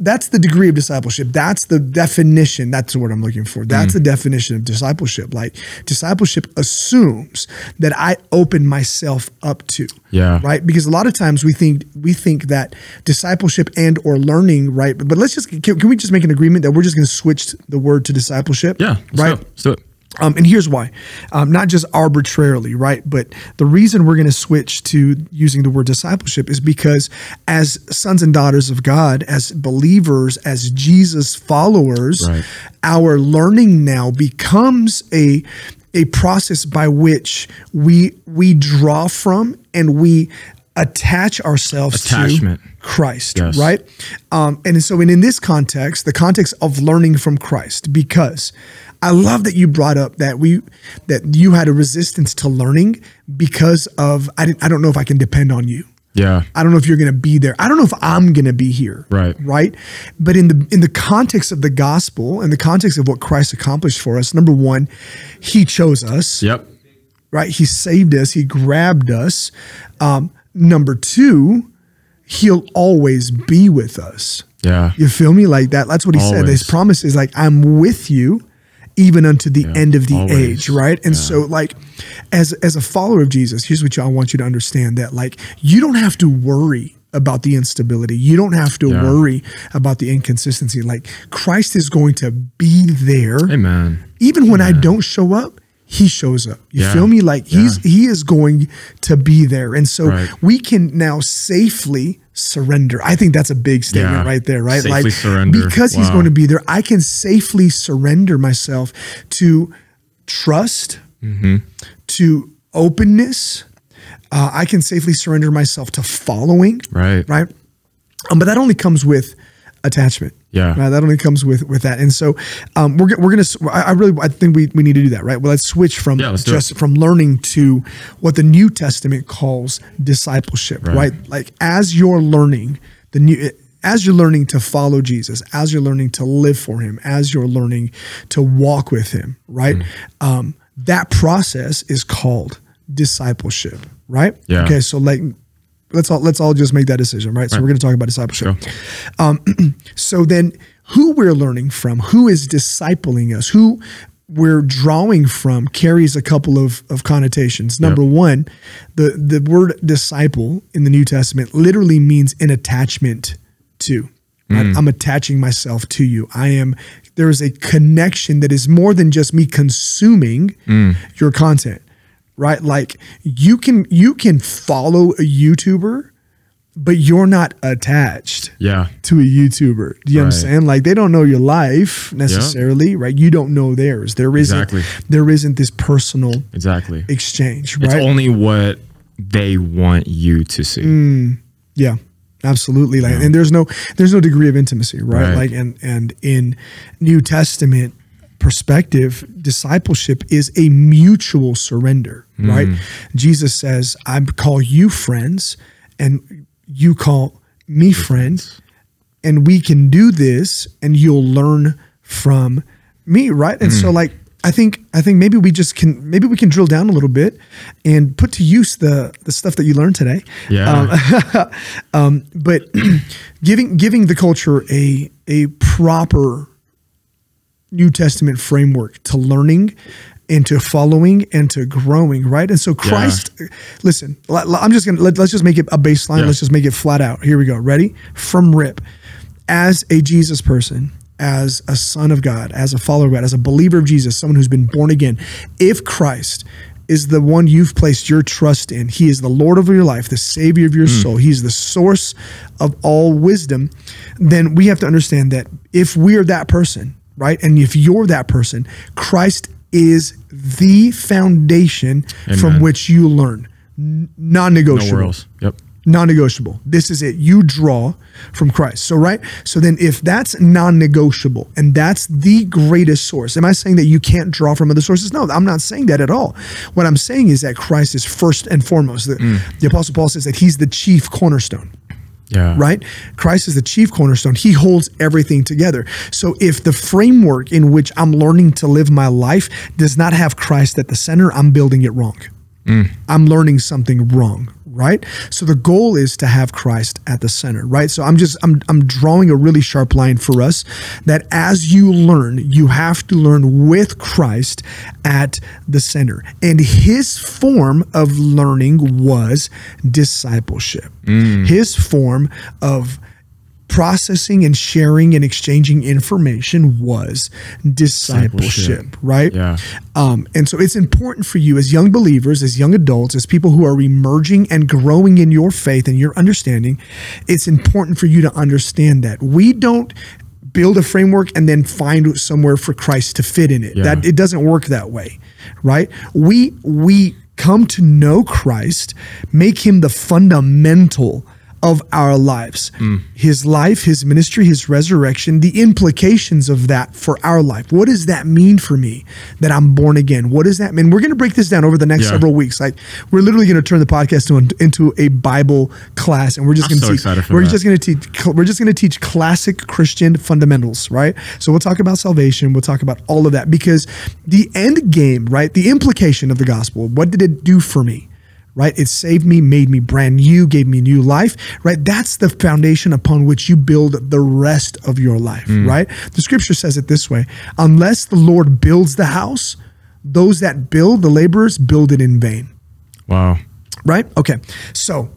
that's the degree of discipleship. That's the definition. That's what I'm looking for. Mm. That's the definition of discipleship. Like discipleship assumes that I open myself up to. Yeah. Right. Because a lot of times we think we think that discipleship and or learning. Right. But, but let's just can, can we just make an agreement that we're just going to switch the word to discipleship? Yeah. Let's Right. Do it. Let's do it. Um, and here's why, um, not just arbitrarily, right? But the reason we're going to switch to using the word discipleship is because, as sons and daughters of God, as believers, as Jesus followers, Right. our learning now becomes a a process by which we we draw from and we attach ourselves Attachment. to Christ, Yes. right? Um, and so, and in this context, the context of learning from Christ, because I love that you brought up that we that you had a resistance to learning because of I didn't I don't know if I can depend on you. Yeah. I don't know if you're going to be there. I don't know if I'm going to be here. Right. Right. But in the in the context of the gospel, in the context of what Christ accomplished for us, number one, He chose us Yep. right? He saved us, He grabbed us. Um, number two, He'll always be with us. Yeah. You feel me? Like that. That's what He said. His promise is like, I'm with you even unto the end of the always. age, right? And so, like, as as a follower of Jesus, here's what I want you to understand that, like, you don't have to worry about the instability. You don't have to Yeah. worry about the inconsistency. Like, Christ is going to be there Amen. even when I don't show up, he shows up. You Yeah. feel me? Like he's he is going to be there. And so Right. we can now safely surrender. I think that's a big statement Yeah. right there, right? Safely like surrender. because he's going to be there, I can safely surrender myself to trust, Mm-hmm. to openness. Uh, I can safely surrender myself to following Right. right? Um, but that only comes with attachment. Yeah. right? that only comes with with that. And so um, we're we're gonna. I really I think we we need to do that, right? Well, let's switch from Yeah, let's just from learning to what the New Testament calls discipleship, right? Right. Like as you're learning the new. As you're learning to follow Jesus, as you're learning to live for Him, as you're learning to walk with Him, right? Mm. Um, that process is called discipleship, right? Yeah. Okay, so like let's all let's all just make that decision, right? So we're going to talk about discipleship. Go. Um, <clears throat> so then, who we're learning from, who is discipling us, who we're drawing from, carries a couple of of connotations. Number one, the the word disciple in the New Testament literally means an attachment to. right? Mm. I'm attaching myself to you. I am. There is a connection that is more than just me consuming mm. your content, right? Like you can you can follow a YouTuber, but you're not attached Yeah. to a YouTuber. Do you know what I'm Right. saying? Like they don't know your life necessarily, yeah. right? You don't know theirs. There isn't Exactly. there isn't this personal Exactly. exchange, right? It's only what they want you to see. Mm. yeah. Absolutely. Like and there's no there's no degree of intimacy, right? Right. Like and and in New Testament perspective, discipleship is a mutual surrender, Mm. right? Jesus says, I call you friends and you call me friends, and we can do this and you'll learn from me right and Mm. so like i think i think maybe we just can maybe we can drill down a little bit and put to use the the stuff that you learned today Yeah. um, <laughs> um, but <clears throat> giving giving the culture a a proper New Testament framework to learning and to following and to growing, right? And so Christ, listen, I'm just gonna let, us just make it a baseline. Yeah. Let's just make it flat out. Here we go. Ready? From rip, as a Jesus person, as a son of God, as a follower of God, as a believer of Jesus, someone who's been born again, if Christ is the one you've placed your trust in. He is the Lord of your life, the Savior of your hmm. soul. He's the source of all wisdom. Then we have to understand that if we're that person, right, and if you're that person, Christ is the foundation from which you learn. Non-negotiable. Nowhere else. Yep. non-negotiable. This is it. You draw from christ. So right? So then if that's non-negotiable and that's the greatest source am i saying that you can't draw from other sources? No i'm not saying that at all. What i'm saying is that christ is first and foremost. The, mm. the apostle paul says that he's the chief cornerstone Yeah. right? Christ is the chief cornerstone. He holds everything together. So if the framework in which I'm learning to live my life does not have Christ at the center, I'm building it wrong. Mm. I'm learning something wrong, right? So the goal is to have Christ at the center, right? So I'm just I'm I'm drawing a really sharp line for us that as you learn, you have to learn with Christ at the center. And his form of learning was discipleship. Mm. His form of processing and sharing and exchanging information was discipleship, Discipleship. right? Yeah. Um, and so it's important for you as young believers, as young adults, as people who are emerging and growing in your faith and your understanding, it's important for you to understand that we don't build a framework and then find somewhere for Christ to fit in it. Yeah. That it doesn't work that way, right? We we come to know Christ, make him the fundamental of our lives. His life, his ministry, his resurrection, the implications of that for our life. What does that mean for me that I'm born again? What does that mean? We're going to break this down over the next Yeah. several weeks. Like we're literally going to turn the podcast into, into a Bible class and we're just going to so teach we're that. just going to teach we're just going to teach classic Christian fundamentals, right? So we'll talk about salvation, we'll talk about all of that because the end game, right? The implication of the gospel, what did it do for me? Right? It saved me, made me brand new, gave me new life, right? That's the foundation upon which you build the rest of your life, mm. right? The scripture says it this way unless the Lord builds the house, those that build, the laborers, build it in vain Wow. right? Okay. So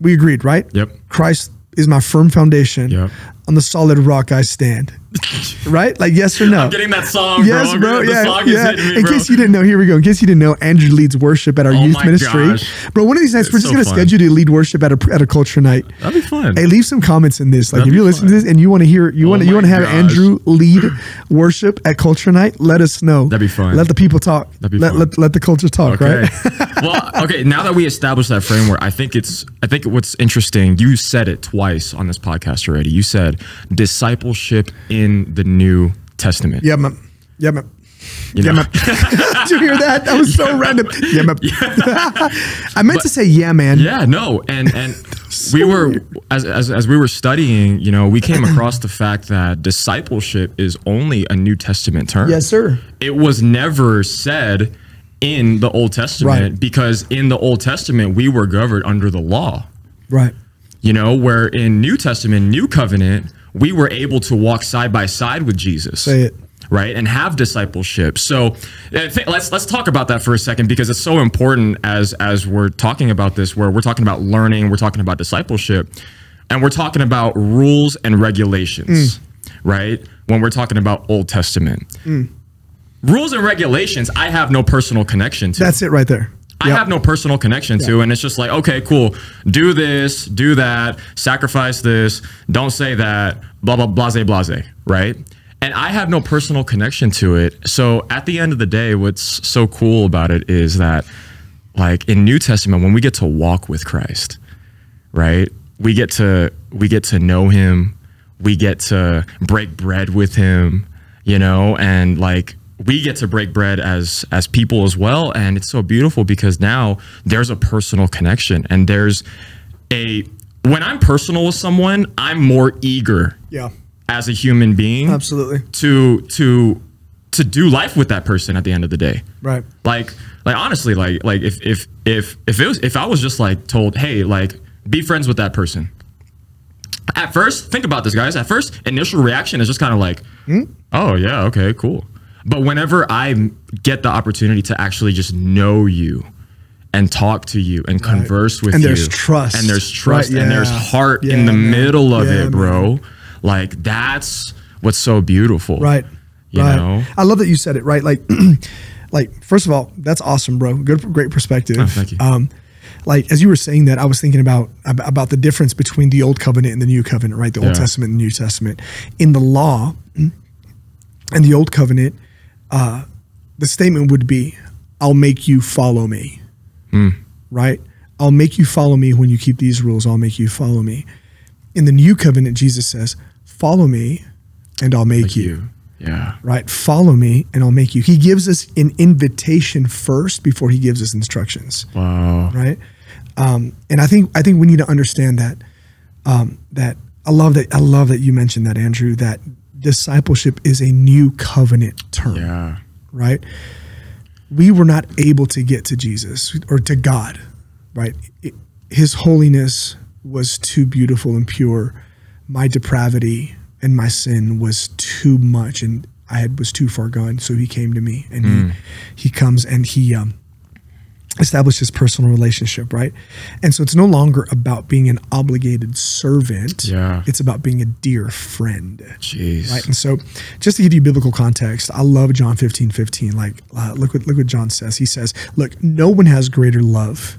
we agreed, right? Yep. Christ is my firm foundation. Yep. On the solid rock I stand. <laughs> right? Like yes or no? I'm getting that song, Yes, bro. bro. The Yeah, yeah. me, In bro. case you didn't know, here we go. In case you didn't know, Andrew leads worship at our Oh youth ministry. gosh. Bro, one of these nights we're just so gonna fun. schedule you to lead worship at a at a culture night. That'd be fun. Hey, leave some comments in this. Like That'd if you listen to this and you want to hear, you Oh want to you want to have gosh. Andrew lead <clears throat> worship at culture night. Let us know. That'd be fun. Let the people talk. That'd be let, fun. let let the culture talk. Okay. Right. <laughs> well, okay. Now that we established that framework, I think it's. I think what's interesting. You said it twice on this podcast already. You said discipleship in the New Testament. Yeah, man. Yeah, man. You know? <laughs> Did you hear that? That was so random. Yeah, man. <laughs> I meant to say yeah, man. Yeah, no, and and <laughs> we were as, as as we were studying, you know, we came across the fact that discipleship is only a New Testament term. Yes, sir. It was never said in the Old Testament Right. because in the Old Testament we were governed under the law. Right. You know, where in New Testament, New Covenant, we were able to walk side by side with Jesus. Say it. Right, and have discipleship. So uh, I think- let's let's talk about that for a second because it's so important as as we're talking about this, where we're talking about learning, we're talking about discipleship, and we're talking about rules and regulations. Mm. Right, when we're talking about Old Testament, mm. rules and regulations, I have no personal connection to. That's it right there. I Yep. have no personal connection to, and it's just like, okay, cool, do this, do that, sacrifice this, don't say that, blah blah blase blase, right? And I have no personal connection to it. So at the end of the day, what's so cool about it is that, like in New Testament, when we get to walk with Christ, right? We get to we get to know Him, we get to break bread with Him, you know, and like we get to break bread as as people as well and it's so beautiful because now there's a personal connection and there's a when i'm personal with someone i'm more eager Yeah. as a human being Absolutely. to to to do life with that person at the end of the day Right. like like honestly like like if if if if it was if i was just like told hey like be friends with that person at first, think about this, guys. At first, initial reaction is just kind of like, Hmm? oh, yeah, okay, cool. But whenever I get the opportunity to actually just know you and talk to you and converse with And you, and there's trust. and there's trust, Right, and there's heart Yeah, in the man. middle of Yeah, it, bro. Like, that's what's so beautiful. Right. You right. know? I love that you said it, right? Like <clears throat> like first of all, that's awesome, bro. Good great perspective. Oh, thank you. Um like as you were saying that, I was thinking about about the difference between the old covenant and the new covenant, right? The Old Testament and the New Testament. In the law <clears throat> and the old covenant, uh the statement would be, I'll make you follow me. Hmm. Right? I'll make you follow me when you keep these rules. I'll make you follow me. In the new covenant, Jesus says, Follow me and I'll make you You. Yeah. right? Follow me and I'll make you. He gives us an invitation first before he gives us instructions, Wow. right? Um, and I think I think we need to understand that um, that I love that I love that you mentioned that Andrew that discipleship is a new covenant term, Yeah. right? We were not able to get to Jesus or to God, right? It- his holiness was too beautiful and pure. My depravity and my sin was too much, and I had was too far gone. So he came to me, and he he comes and he um, established his personal relationship, right? And so it's no longer about being an obligated servant. Yeah. it's about being a dear friend. Jeez. Right. And so just to give you biblical context, I love John 15, 15. Like, uh, look what look what John says. He says, Look, no one has greater love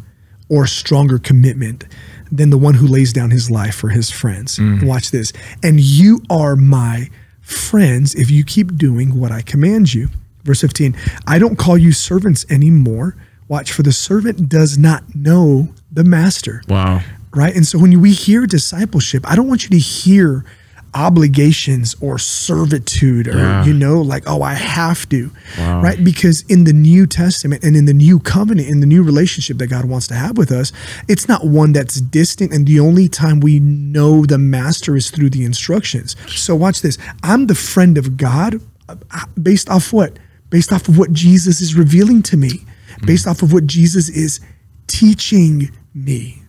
or stronger commitment than the one who lays down his life for his friends. Watch this. And you are my friends if you keep doing what I command you. Verse 15, I don't call you servants anymore. Watch, for the servant does not know the master wow. right? And so when we hear discipleship, I don't want you to hear obligations or servitude or Yeah. you know like oh I have to Wow. right because in the New Testament and in the new covenant in the new relationship that God wants to have with us it's not one that's distant and the only time we know the master is through the instructions so watch this I'm the friend of God uh, based off what based off of what Jesus is revealing to me based off of what Jesus is teaching me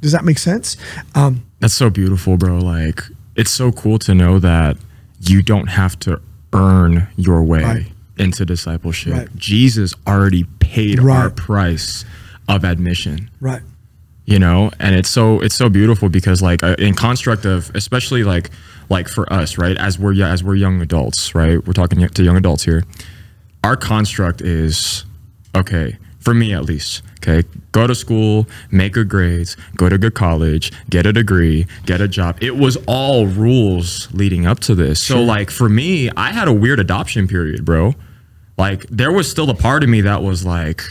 does that make sense um, That's so beautiful, bro. Like, it's so cool to know that you don't have to earn your way Right. into discipleship. Right. Jesus already paid our price of admission. right you know and it's so it's so beautiful because like uh, in construct of especially like like for us right as we're as we're young adults right we're talking to young adults here our construct is okay for me at least okay? Go to school make good grades go to good college get a degree get a job. It was all rules leading up to this. So like for me i had a weird adoption period bro. Like there was still a part of me that was like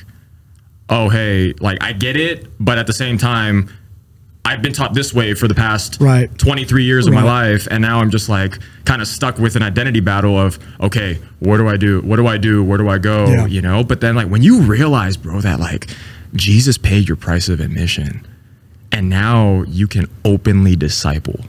oh hey like i get it but at the same time i've been taught this way for the past Right. 23 years of my life and now i'm just like kind of stuck with an identity battle of okay what do i do? What do i do? Where do i go? Yeah. you know? But then like when you realize bro that like jesus paid your price of admission and now you can openly disciple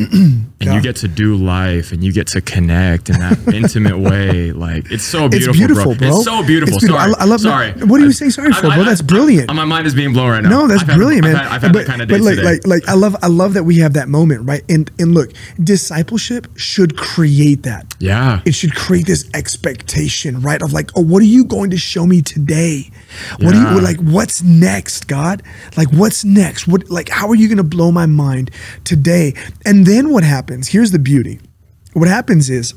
and Yeah. you get to do life and you get to connect in that <laughs> intimate way like it's so It's beautiful, beautiful, bro. it's so beautiful, It's beautiful. sorry I- I love that. sorry What are you saying sorry I- for, I- bro? That's brilliant. my mind is being blown right now No, that's I've had- brilliant, I've man. had, I've had but that kind of but day like, today. like, like, I love, I love that we have that moment, right? And and look, discipleship should create that. yeah It should create this expectation, right? Of like, oh, what are you going to show me today? What Yeah. are you like? What's next, God? Like, what's next? What like? How are you going to blow my mind today? And then what happens? Here's the beauty. What happens is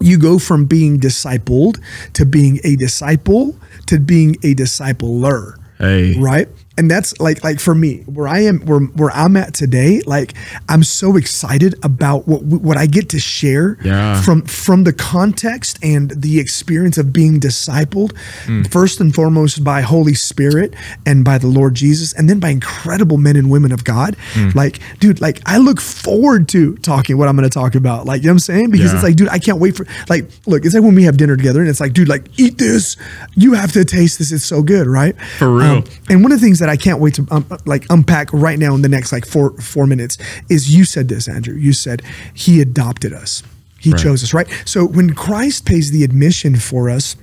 you go from being discipled to being a disciple to being a discipler hey right and that's like like for me where i am where, where i'm at today like i'm so excited about what what i get to share Yeah. from from the context and the experience of being discipled Mm. first and foremost by holy spirit and by the lord jesus and then by incredible men and women of god Mm. like dude like i look forward to talking what i'm going to talk about like you know what i'm saying because Yeah. it's like dude i can't wait for like look it's like when we have dinner together and it's like dude like eat this you have to taste this it's so good right For real. Um, and one of the things that I can't wait to um, like unpack right now in the next like four four minutes is you said this, Andrew. You said he adopted us. He Right. chose us, right? So when Christ pays the admission for us,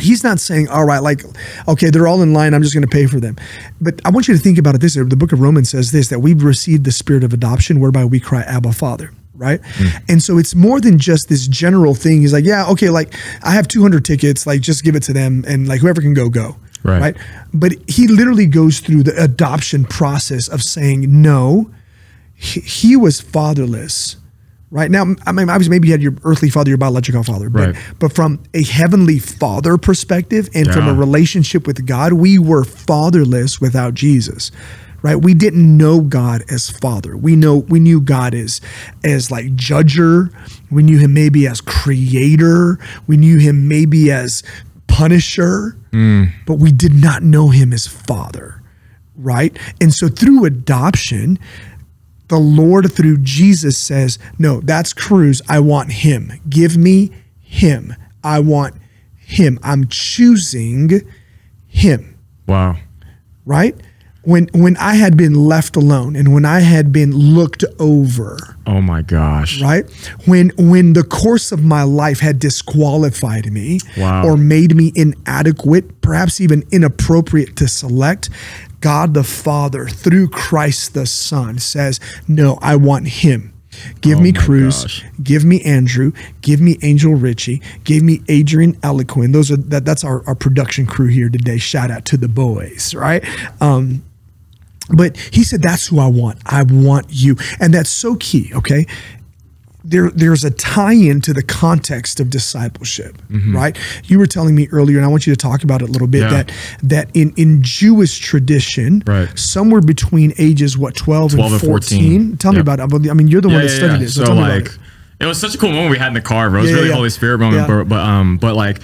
he's not saying, all right, like, okay, they're all in line. I'm just going to pay for them. But I want you to think about it this way. The book of Romans says this that we've received the spirit of adoption whereby we cry, Abba, Father. Right. And so it's more than just this general thing. He's like, yeah, okay, like I have 200 tickets, like just give it to them and like whoever can go, go. Right. But he literally goes through the adoption process of saying, no, he, he was fatherless right? Now i mean obviously maybe you had your earthly father your biological father but Right. but from a heavenly father perspective and from a relationship with god we were fatherless without jesus right? We didn't know god as father. We know we knew god as as like judger. We knew him maybe as creator. We knew him maybe as punisher hmm. but we did not know him as father right and so through adoption the Lord through Jesus says, No, that's Cruz. I want him. Give me him. I want him. I'm choosing him, Wow. right? When when I had been left alone and when I had been looked over, Oh my gosh. right? When when the course of my life had disqualified me Wow. or made me inadequate, perhaps even inappropriate to select, God the Father through Christ the Son says, "No, I want him. Give me Oh my Cruz, gosh. give me Andrew, give me Angel Ritchie, give me Adrian Eloquin. Those are that, that's our, our production crew here today. Shout out to the boys, right? Um, but he said, That's who I want. I want you. And that's so key, okay? There, there's a tie-in to the context of discipleship, right? You were telling me earlier, and I want you to talk about it a little bit. Mm-hmm. Yeah. That that in in Jewish tradition, Right. somewhere between ages what 12, 12 and and 14. 14. Tell me about it. I mean, you're the one Yeah, that yeah, studied it. So, So tell me about like, it. it was such a cool moment we had in the car, bro. It was really. Holy Spirit moment, but, but um, but like,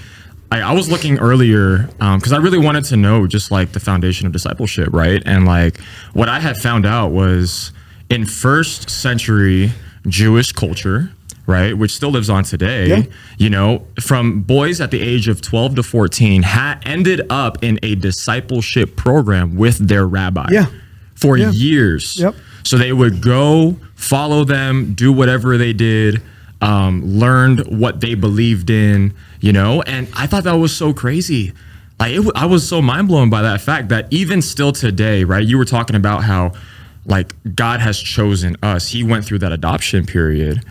I, I was looking earlier um, because I really wanted to know just like the foundation of discipleship, right? And like, what I had found out was in first century Jewish culture. Right, which still lives on today. Yeah. You know, from boys at the age of 12 to 14 ha- ended up in a discipleship program with their rabbi Yeah. for Yeah. years. Yep. So they would go follow them, do whatever they did, um, learned what they believed in, you know. And I thought that was so crazy. Like I was so mind blown by that fact that even still today, right? You were talking about how like God has chosen us. He went through that adoption period,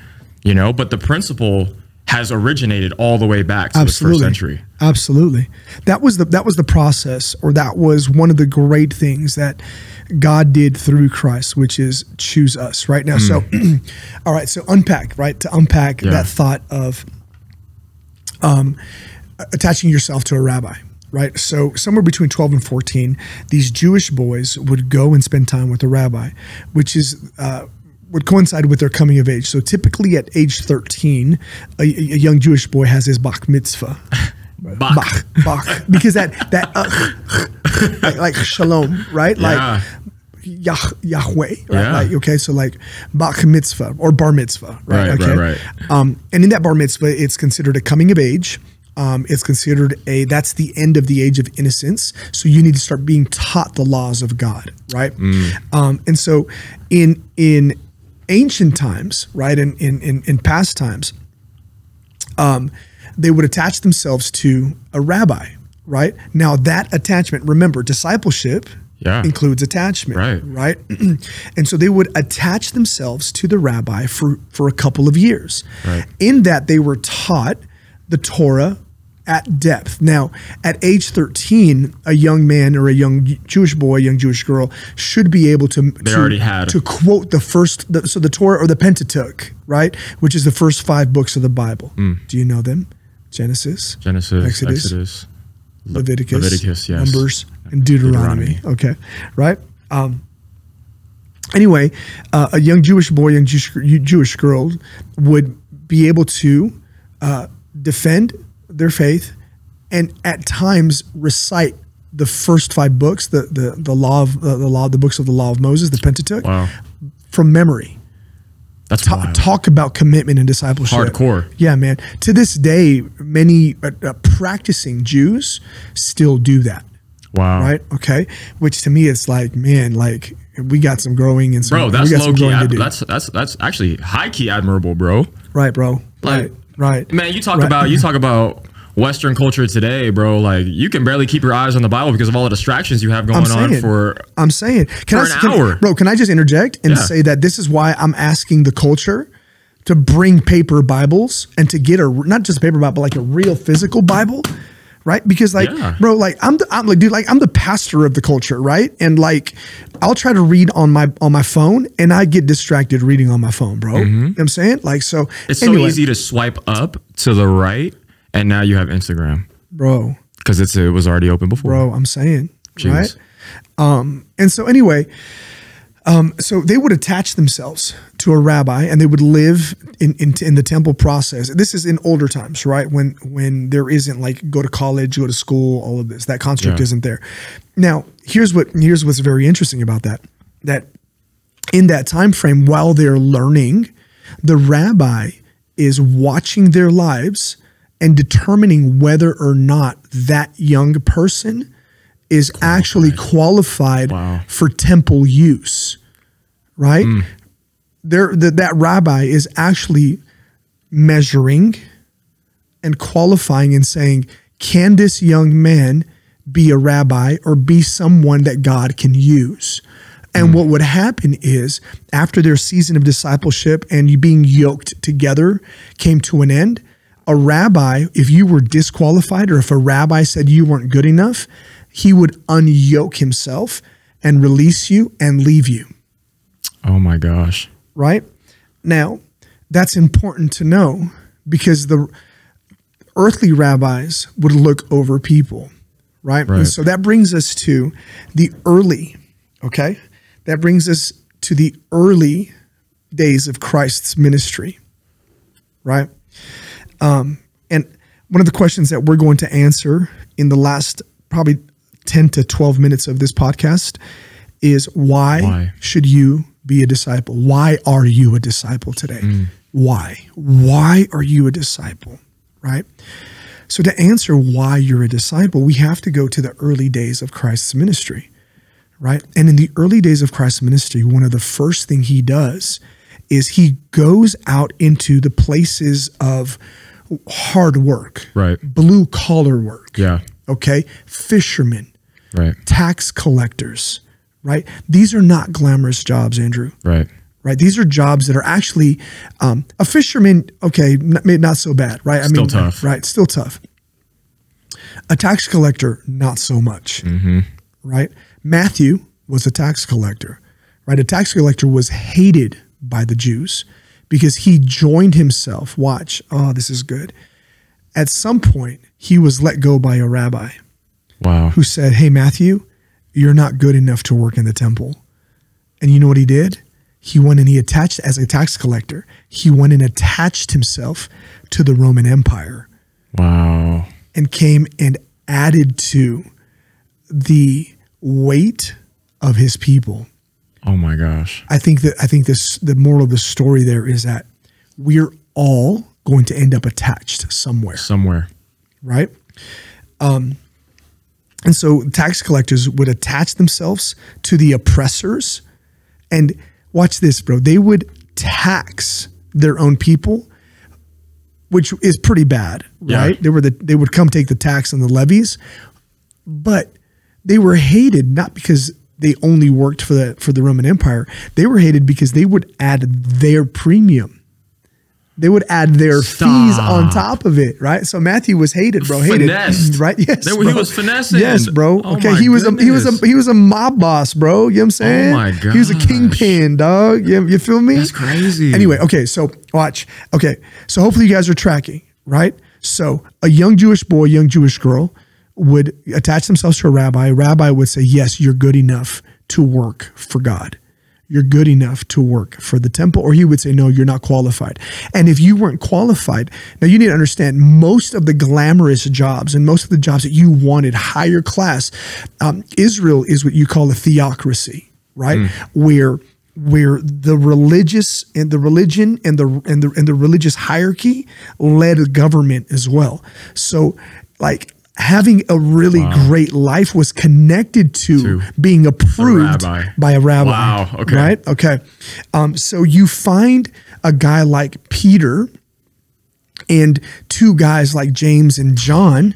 you know. But the principle has originated all the way back to the first century. Absolutely. That was the that was the process, or that was one of the great things that God did through Christ, which is choose us. Right now, so <clears throat> all right, so unpack right to unpack Yeah. that thought of um, attaching yourself to a rabbi. Right. So, somewhere between 12 and 14, these Jewish boys would go and spend time with a rabbi, which is, uh, would coincide with their coming of age. So, typically at age 13, a, a young Jewish boy has his Bach mitzvah. Bach. Bach, Bach, because that that uh, like, like shalom, right? Yeah. Like Yah, Yahweh, right? Yeah. Like okay, so like Bach mitzvah or bar mitzvah, right? Right, okay. right, Um, and in that bar mitzvah, it's considered a coming of age. Um, it's considered a that's the end of the age of innocence. So you need to start being taught the laws of God, right? Um, and so in in ancient times, right, in in in, in past times, um, they would attach themselves to a rabbi, right? Now that attachment, remember, discipleship Yeah. includes attachment, Right. Right. <clears throat> and so they would attach themselves to the rabbi for for a couple of years. Right. In that they were taught the Torah at depth. Now, at age 13, a young man or a young Jewish boy, young Jewish girl should be able to They to, already had. to quote the first the, so the Torah or the Pentateuch, right? Which is the first 5 books of the Bible. Do you know them? Genesis. Genesis, Exodus, Exodus, Le- Leviticus, Leviticus, yes. Numbers, and Deuteronomy. Deuteronomy. Okay, right. Um, anyway, uh, a young Jewish boy, young Jewish, Jewish girl would be able to uh, defend their faith, and at times recite the first five books, the the the law of uh, the law, the books of the law of Moses, the Pentateuch, Wow. from memory. That's Ta- wild. talk about commitment and discipleship. Hardcore. Yeah, man. To this day, many uh, uh, practicing Jews still do that. Wow. Right? Okay. Which to me, it's like, man, like we got some growing and some. Bro, got low key. Ad- that's that's that's actually high key admirable, bro. right, bro. Like- right. Right. Man, you talk Right. about you talk about Western culture today, bro, like you can barely keep your eyes on the Bible because of all the distractions you have going on saying. for I'm saying, can For I, can- hour. bro? Can I just interject and Yeah. say that this is why I'm asking the culture to bring paper Bibles and to get a not just a paper Bible, but like a real physical Bible, right? Because like, Yeah. bro, like I'm, the, I'm like, dude, like I'm the pastor of the culture, right? And like, I'll try to read on my on my phone, and I get distracted reading on my phone, bro. You know what I'm saying, like, so Mm-hmm. it's anyway, so easy to swipe up to the right, and now you have Instagram bro. because it's it was already open before. bro. I'm saying, Jeez. right? Um, and so anyway, um, so they would attach themselves to a rabbi, and they would live in, in in the temple process. This is in older times, right? When when there isn't like go to college, go to school, all of this. That construct Yeah. isn't there. Now, here's what here's what's very interesting about that. That in that time frame, while they're learning, the rabbi is watching their lives and determining whether or not that young person is actually qualified Wow. for temple use, right? Mm. There, that that rabbi is actually measuring and qualifying and saying, can this young man be a rabbi or be someone that God can use? And mm. what would happen is after their season of discipleship and you being yoked together came to an end, a rabbi, if you were disqualified or if a rabbi said you weren't good enough, he would unyoke himself and release you and leave you Oh my gosh. right? Now, that's important to know because the earthly rabbis would look over people, right? Right. So that brings us to the early, okay? That brings us to the early days of Christ's ministry, right? Um, and one of the questions that we're going to answer in the last probably 10 to 12 minutes of this podcast is why, Why? should you be a disciple? Why are you a disciple today? Mm. Why? Why are you a disciple? Right? So, to answer why you're a disciple, we have to go to the early days of Christ's ministry, right? And in the early days of Christ's ministry, one of the first thing he does is he goes out into the places of hard work, Right. blue collar work, Yeah. okay, fishermen, Right. tax collectors, right? These are not glamorous jobs, Andrew Right. right? These are jobs that are actually um, a fisherman. Okay, not, not so bad, right? I Still tough. right? Still tough. A tax collector, not so much, Mm-hmm. right? Matthew was a tax collector, right? A tax collector was hated by the Jews because he joined himself. Watch, oh, this is good. At some point, he was let go by a rabbi Wow. who said, Hey, Matthew, you're not good enough to work in the temple. And you know what he did? He went and he attached, as a tax collector, he went and attached himself to the Roman Empire Wow. and came and added to the weight of his people. Oh my gosh. I think that I think this the moral of the story there is that we're all going to end up attached somewhere. Somewhere. right? Um, and so tax collectors would attach themselves to the oppressors, and watch this, bro. They would tax their own people, which is pretty bad, Yeah. right? They were the they would come take the tax and the levies, but they were hated not because they only worked for the for the Roman Empire. They were hated because they would add their premium. They would add their fees on top of it, right? So Matthew was hated, bro. Hated, Finessed. <laughs> right? Yes, They were- bro. he was finessing. Yes, bro. Oh okay, he was a he was a he was a mob boss, bro. You know what I'm oh saying? Oh my god, He was a kingpin, dog. You, you feel me? That's crazy. Anyway, okay, so watch. Okay, so hopefully you guys are tracking, right? So a young Jewish boy, young Jewish girl would attach themselves to a rabbi. A rabbi would say, Yes, you're good enough to work for God. You're good enough to work for the temple. Or he would say, No, you're not qualified. And if you weren't qualified, now you need to understand most of the glamorous jobs and most of the jobs that you wanted, higher class, um, Israel is what you call a theocracy, right? Where where the religious and the religion and the and the and the religious hierarchy led government as well. So like having a really great life was connected to, To being approved rabbi. by a rabbi. Wow, okay. Right? Okay. Um, so you find a guy like Peter and two guys like James and John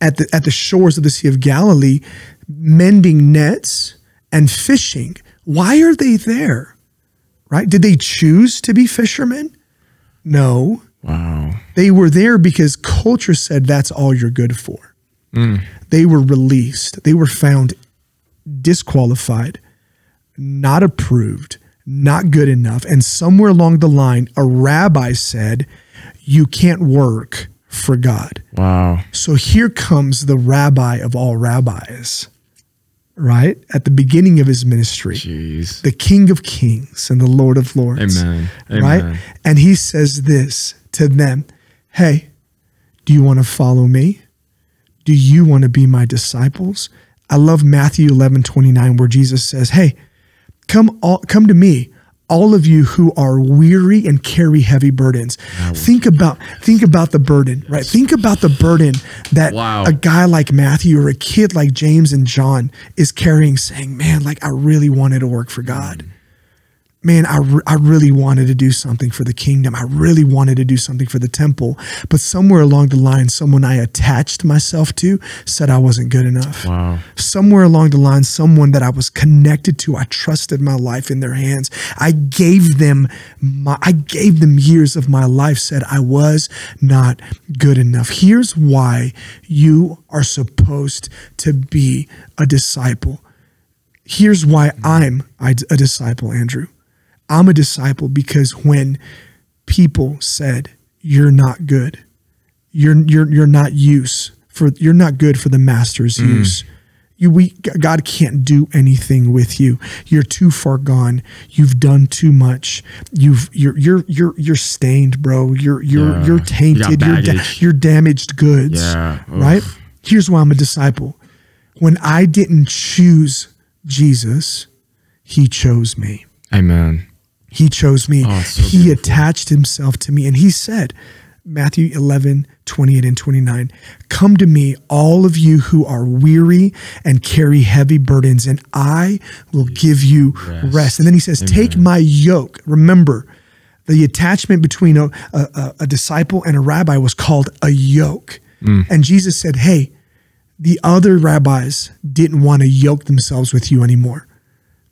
at the at the shores of the Sea of Galilee mending nets and fishing. Why are they there? Right? Did they choose to be fishermen? No. Wow. They were there because culture said that's all you're good for. They were released. They were found disqualified, not approved, not good enough. And somewhere along the line, a rabbi said, You can't work for God. Wow. So here comes the rabbi of all rabbis, right? At the beginning of his ministry, Jeez. the King of Kings and the Lord of Lords. Amen. Right? And he says this to them Hey, do you want to follow me? Do you want to be my disciples? I love Matthew 11 29, where Jesus says, Hey, come all, come to me all of you who are weary and carry heavy burdens. Think about think about the burden right? Think about the burden that Wow. a guy like matthew or a kid like james and john is carrying saying man like i really wanted to work for god man I, re- I really wanted to do something for the kingdom i really wanted to do something for the temple but somewhere along the line someone i attached myself to said i wasn't good enough Wow. somewhere along the line, someone that I was connected to, I trusted my life in their hands. I gave them my, I gave them years of my life, said I was not good enough. Here's why you are supposed to be a disciple. Here's why I'm a a disciple, Andrew. I'm a disciple because when people said, You're not good, you're you're you're not use for you're not good for the master's use. You we God can't do anything with you. You're too far gone. You've done too much. You've you're you're you're you're stained, bro. You're you're Yeah. you're tainted. You are da- you're damaged goods. Yeah. Right? Here's why I'm a disciple. When I didn't choose Jesus, he chose me. Amen. He chose me. Oh, so he beautiful. attached himself to me. And he said, Matthew 11, 28 and 29, Come to me, all of you who are weary and carry heavy burdens, and I will give you rest. Rest. And then he says, Take my yoke. Remember, the attachment between a, a, a- a disciple and a rabbi was called a yoke. Mm. And Jesus said, Hey, the other rabbis didn't want to yoke themselves with you anymore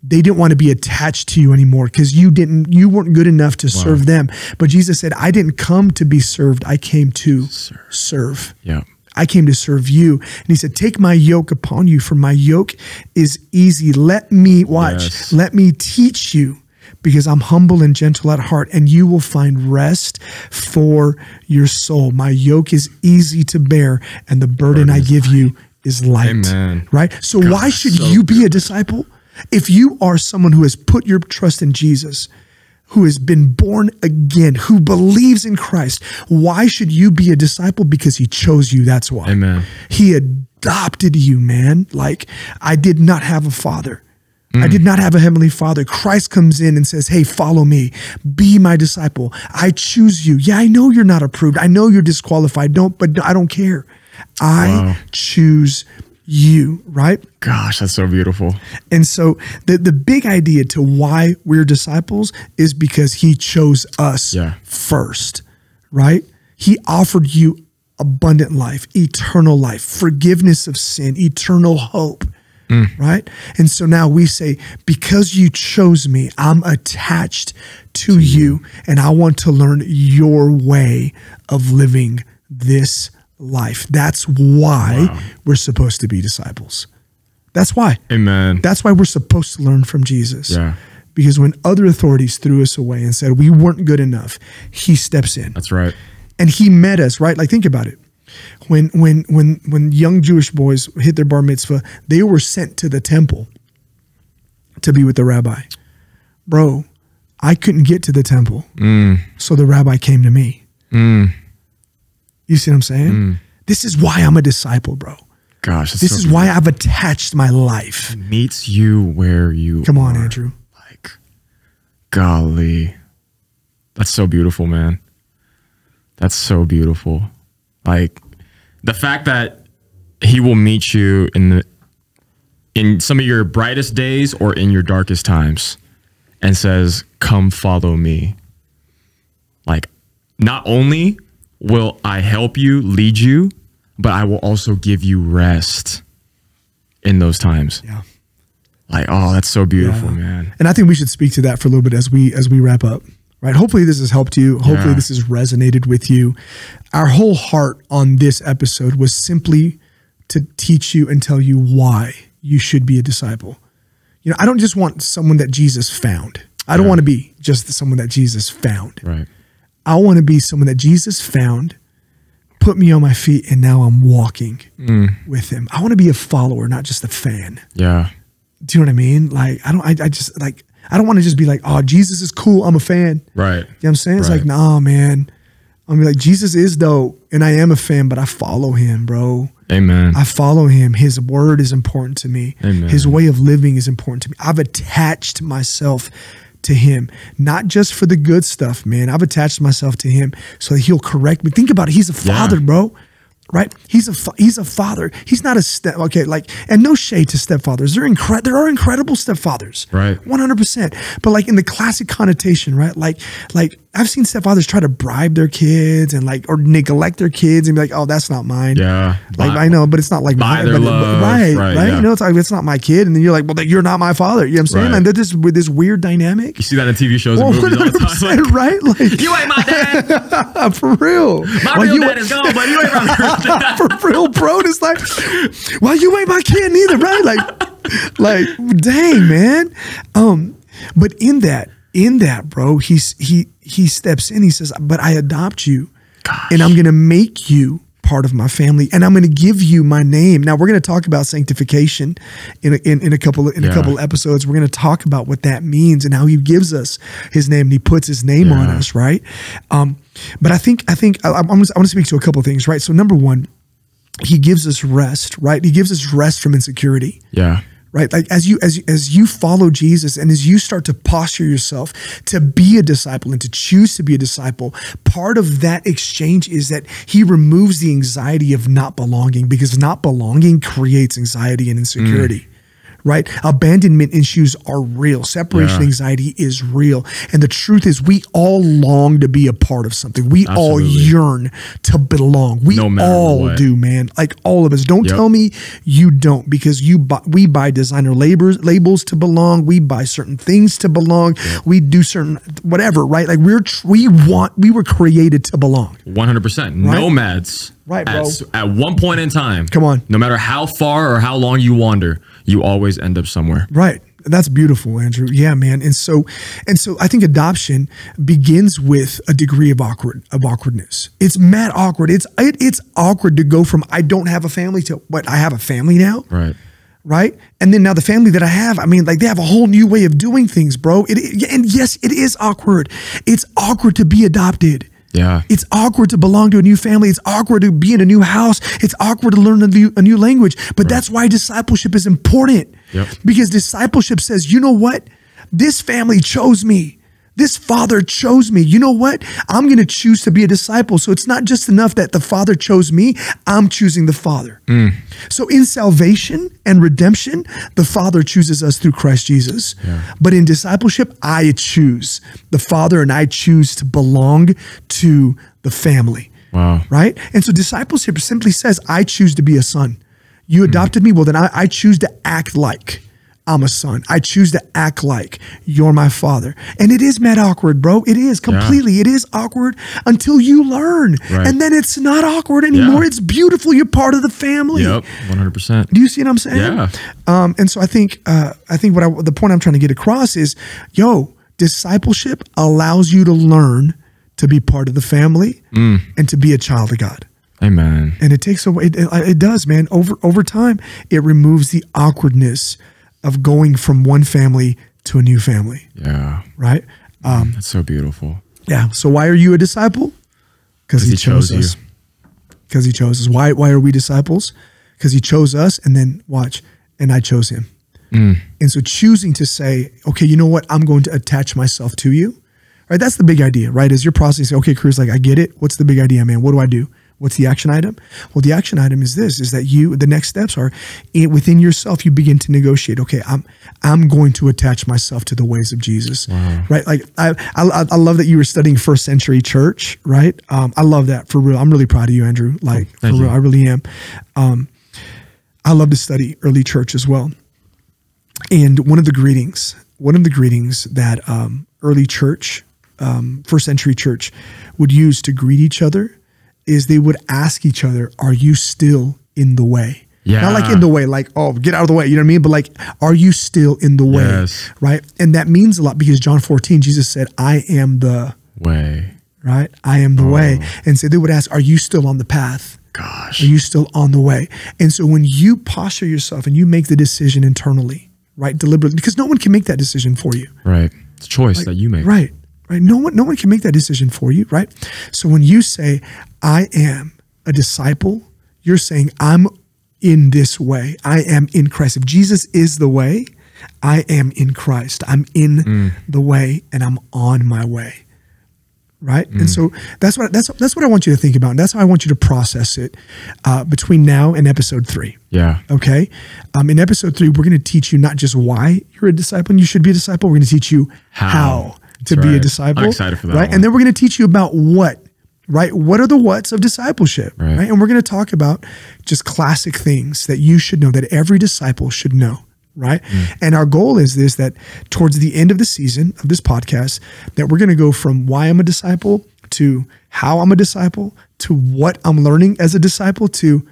they didn't want to be attached to you anymore because you didn't you weren't good enough to serve them. But jesus said i didn't come to be served i came to serve. Yeah. i came to serve you. And he said take my yoke upon you for my yoke is easy. Let me watch. Yes. let me teach you because i'm humble and gentle at heart and you will find rest for your soul. My yoke is easy to bear and the burden, i is give you is light. Amen. right? So why should so you be a disciple if you are someone who has put your trust in Jesus, who has been born again, who believes in Christ, why should you be a disciple? Because he chose you. That's why. Amen. He adopted you, man. Like, I did not have a father. I did not have a heavenly father. Christ comes in and says, Hey, follow me. Be my disciple. I choose you. Yeah, I know you're not approved. I know you're disqualified. Don't, but I don't care. I Wow. choose you, right? Gosh, that's so beautiful. And so the the big idea to why we're disciples is because he chose us Yeah. first, right? He offered you abundant life, eternal life, forgiveness of sin, eternal hope. Mm. Right. And so now we say, because you chose me, I'm attached to you, and I want to learn your way of living this life. That's why we're supposed to be disciples. That's why. Amen. That's why we're supposed to learn from Jesus. Yeah. Because when other authorities threw us away and said we weren't good enough, he steps in. That's right. And he met us, right? Like think about it. When when when when young Jewish boys hit their bar mitzvah, they were sent to the temple to be with the rabbi. Bro, I couldn't get to the temple. Mm. So the rabbi came to me. Mm. You see what I'm saying? Mm. This is why I'm a disciple, bro. Gosh, This so is why I've attached my life. beautiful. meets you where you Come on, are. Andrew. Like, golly, that's so beautiful, man. That's so beautiful. Like the fact that he will meet you in the in some of your brightest days or in your darkest times and says, "Come follow me." Like not only will I help you, lead you, but I will also give you rest in those times. Yeah. Like, oh, that's so beautiful, Yeah. man. And I think we should speak to that for a little bit as we as we wrap up. Right. Hopefully this has helped you. Hopefully Yeah. this has resonated with you. Our whole heart on this episode was simply to teach you and tell you why you should be a disciple. You know, I don't just want someone that Jesus found. I don't Yeah. want to be just someone that Jesus found. Right. I want to be someone that Jesus found, put me on my feet, and now I'm walking mm. with him. I want to be a follower, not just a fan. Yeah. Do you know what I mean? Like, I don't, I, I just like, I don't want to just be like, oh, Jesus is cool. I'm a fan. Right. You know what I'm saying? It's Right. like, nah, man. I'm like, Jesus is dope and I am a fan, but I follow him, bro. Amen. I follow him. His word is important to me. Amen. His way of living is important to me. I've attached myself to him, not just for the good stuff, man. I've attached myself to him so that he'll correct me. Think about it. He's a father, bro. Right? He's a he's a father. He's not a step. Okay, like and no shade to stepfathers. They're incre- There are incredible stepfathers. Right. One hundred percent. But like in the classic connotation, right? Like like I've seen stepfathers try to bribe their kids and like or neglect their kids and be like, oh, that's not mine. Yeah. Like Buy- I know, but it's not like their but, love. right, Right, right. yeah. You know, it's like it's not my kid, and then you're like, well, you're not my father. You know what I'm saying? Right. And there's this with this weird dynamic. You see that in TV shows and movies all the time. Like, right? Like you ain't my dad. <laughs> for real. My Well, real you dad is gone, but you ain't my real <laughs> for real, bro. It's like, well, you ain't my kid neither, right? Like, like, dang, man. Um, but in that, in that, bro, he's he he steps in. He says, "But I adopt you, and I'm gonna make you." Part of my family, and I'm going to give you my name. Now we're going to talk about sanctification in a, in, in a couple in a couple episodes. We're going to talk about what that means and how He gives us His name and He puts His name on us, right? Um, but I think I think I, I'm, gonna- I want to speak to a couple of things, right? So number one, he gives us rest, right? He gives us rest from insecurity, Yeah. Right? Like as you as as you follow Jesus and as you start to posture yourself to be a disciple and to choose to be a disciple, part of that exchange is that he removes the anxiety of not belonging because not belonging creates anxiety and insecurity. Mm. Right? Abandonment issues are real. Separation Yeah. anxiety is real. And the truth is, we all long to be a part of something. We all yearn to belong. We No all what. do, man. Like all of us. Don't Yep. tell me you don't because you buy, we buy designer labels labels to belong. We buy certain things to belong. We do certain whatever, right? Like we're we want we were created to belong. 100%. Nomads. Right, bro. s- at one point in time. Come on. No matter how far or how long you wander, you always end up somewhere. Right. That's beautiful, Andrew. Yeah, man. And so and so I think adoption begins with a degree of awkward of awkwardness. It's mad awkward. It's it, it's awkward to go from I don't have a family to what I have a family now. Right. right? And then now the family that I have, I mean, like they have a whole new way of doing things, bro. It, it- and yes, it is awkward. It's awkward to be adopted. Yeah. It's awkward to belong to a new family. It's awkward to be in a new house. It's awkward to learn a new, a new language. But that's why discipleship is important. Yep. Because discipleship says, you know what? This family chose me. This father chose me. You know what? I'm going to choose to be a disciple. So it's not just enough that the father chose me, I'm choosing the father. Mm. So in salvation and redemption, the father chooses us through Christ Jesus. But in discipleship, I choose the father and I choose to belong to the family. Wow. Right? And so discipleship simply says, I choose to be a son. You mm. adopted me. Well, then I, I choose to act like I'm a son. I choose to act like you're my father. And it is mad awkward, bro. It is completely. It is awkward until you learn. Right. And then it's not awkward anymore. Yeah. It's beautiful. You're part of the family. Yep. 100%. Do you see what I'm saying? Yeah. Um, and so I think uh, I think what I, the point I'm trying to get across is, yo, discipleship allows you to learn to be part of the family Mm. and to be a child of God. Amen. And it takes away. It, it, it does, man. Over over time, it removes the awkwardness of going from one family to a new family. Yeah. Right? Um, That's so beautiful. yeah. So why are you a disciple? Because he, he chose, chose us. Because he chose us. Why? Why are we disciples? Because he chose us, and then watch, and I chose him. And so choosing to say, okay, you know what? I'm going to attach myself to you. Right? That's the big idea, right? As you're processing, okay, Cruz, like I get it. What's the big idea, man? What do I do? What's the action item? Well, the action item is this: is that you the next steps are in, within yourself. You begin to negotiate. Okay, I'm I'm going to attach myself to the ways of Jesus. Right? Like I, I I love that you were studying first century church. Right? Um, I love that for real. I'm really proud of you, Andrew. Like for real, you. I really am. Um, I love to study early church as well. And one of the greetings, one of the greetings that um, early church, um, first century church, would use to greet each other is they would ask each other, "Are you still in the way?" Yeah. Not like in the way, like "Oh, get out of the way." You know what I mean? But like, "Are you still in the way?" Yes. Right? And that means a lot because John 14, Jesus said, "I am the." Way. Right? I am the way. Oh. And so they would ask, "Are you still on the path?" Gosh. Are you still on the way? And so when you posture yourself and you make the decision internally, right, deliberately, because no one can make that decision for you, right. It's a choice that you make. right? Right? No one, no one can make that decision for you, right? So when you say, "I am a disciple," you're saying, "I'm in this way. I am in Christ." If Jesus is the way, I am in Christ. I'm in the way, and I'm on my way right? And so that's what that's that's what I want you to think about, and that's how I want you to process it uh, between now and episode three. Yeah. Okay, um, in episode three, we're going to teach you not just why you're a disciple and you should be a disciple. We're going to teach you how, How. To That's be a disciple. I'm excited for that Right, one. and then we're going to teach you about what. Right, what are the whats of discipleship? Right. right? and we're going to talk about just classic things that you should know that every disciple should know right? Mm. And our goal is this that towards the end of the season of this podcast, that we're going to go from why I'm a disciple to how I'm a disciple to what I'm learning as a disciple to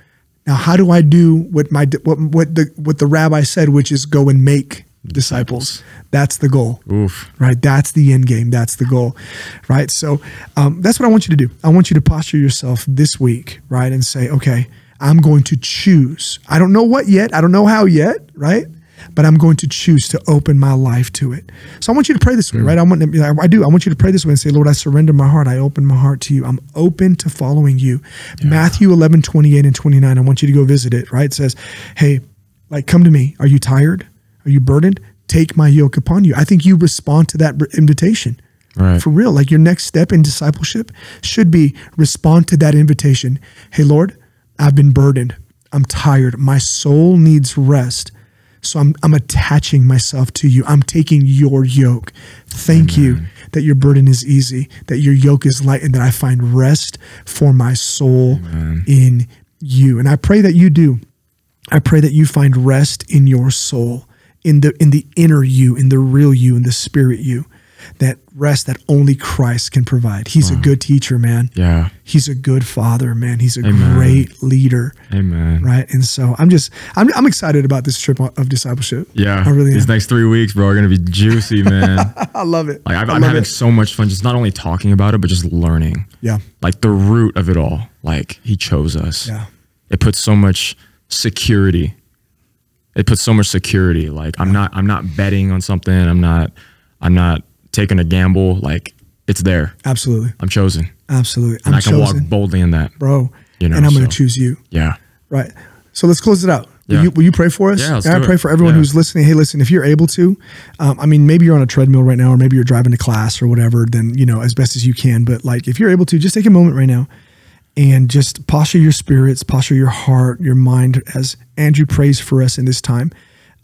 now how do I do what my what what the what the rabbi said, which is go and make disciples. That's the goal Oof. right? That's the end game. That's the goal, right? So um, that's what I want you to do. I want you to posture yourself this week, right? And say, okay, I'm going to choose. I don't know what yet. I don't know how yet, right? But I'm going to choose to open my life to it. So I want you to pray this way, right? I want to, I do. I want you to pray this way and say, Lord, I surrender my heart. I open my heart to you. I'm open to following you. Matthew 11, 28 and 29. I want you to go visit it, right? It says, hey, like, come to me. Are you tired? Are you burdened? Take my yoke upon you. I think you respond to that invitation. Right. For real. Like your next step in discipleship should be respond to that invitation. Hey, Lord, I've been burdened. I'm tired. My soul needs rest. So I'm, I'm attaching myself to you. I'm taking your yoke. Thank you that your burden is easy, that your yoke is light, and that I find rest for my soul in you. And I pray that you do. I pray that you find rest in your soul, in the in the inner you, in the real you, in the spirit you. That rest that only Christ can provide. He's a good teacher, man. Yeah. He's a good father, man. He's a Amen. great leader, Amen. right? And so I'm just I'm I'm excited about this trip of discipleship. Yeah. I really These am. next three weeks, bro, are gonna be juicy, <laughs> man. I love it. Like I've, I'm having it. so much fun, just not only talking about it, but just learning. Yeah. Like the root of it all. Like he chose us. Yeah. It puts so much security. It puts so much security. Like I'm not I'm not betting on something. I'm not I'm not taking a gamble. Like it's there. Absolutely. I'm chosen. Absolutely. And I'm I can chosen, walk boldly in that. bro. You know, and I'm going to choose you. Yeah. Right. So let's close it out. Will, Yeah. you, will you pray for us? Yeah, I pray it. for everyone Yeah. who's listening. Hey, listen, if you're able to, um, I mean, maybe you're on a treadmill right now, or maybe you're driving to class or whatever, then, you know, as best as you can. But like, if you're able to, just take a moment right now and just posture your spirits, posture your heart, your mind as Andrew prays for us in this time.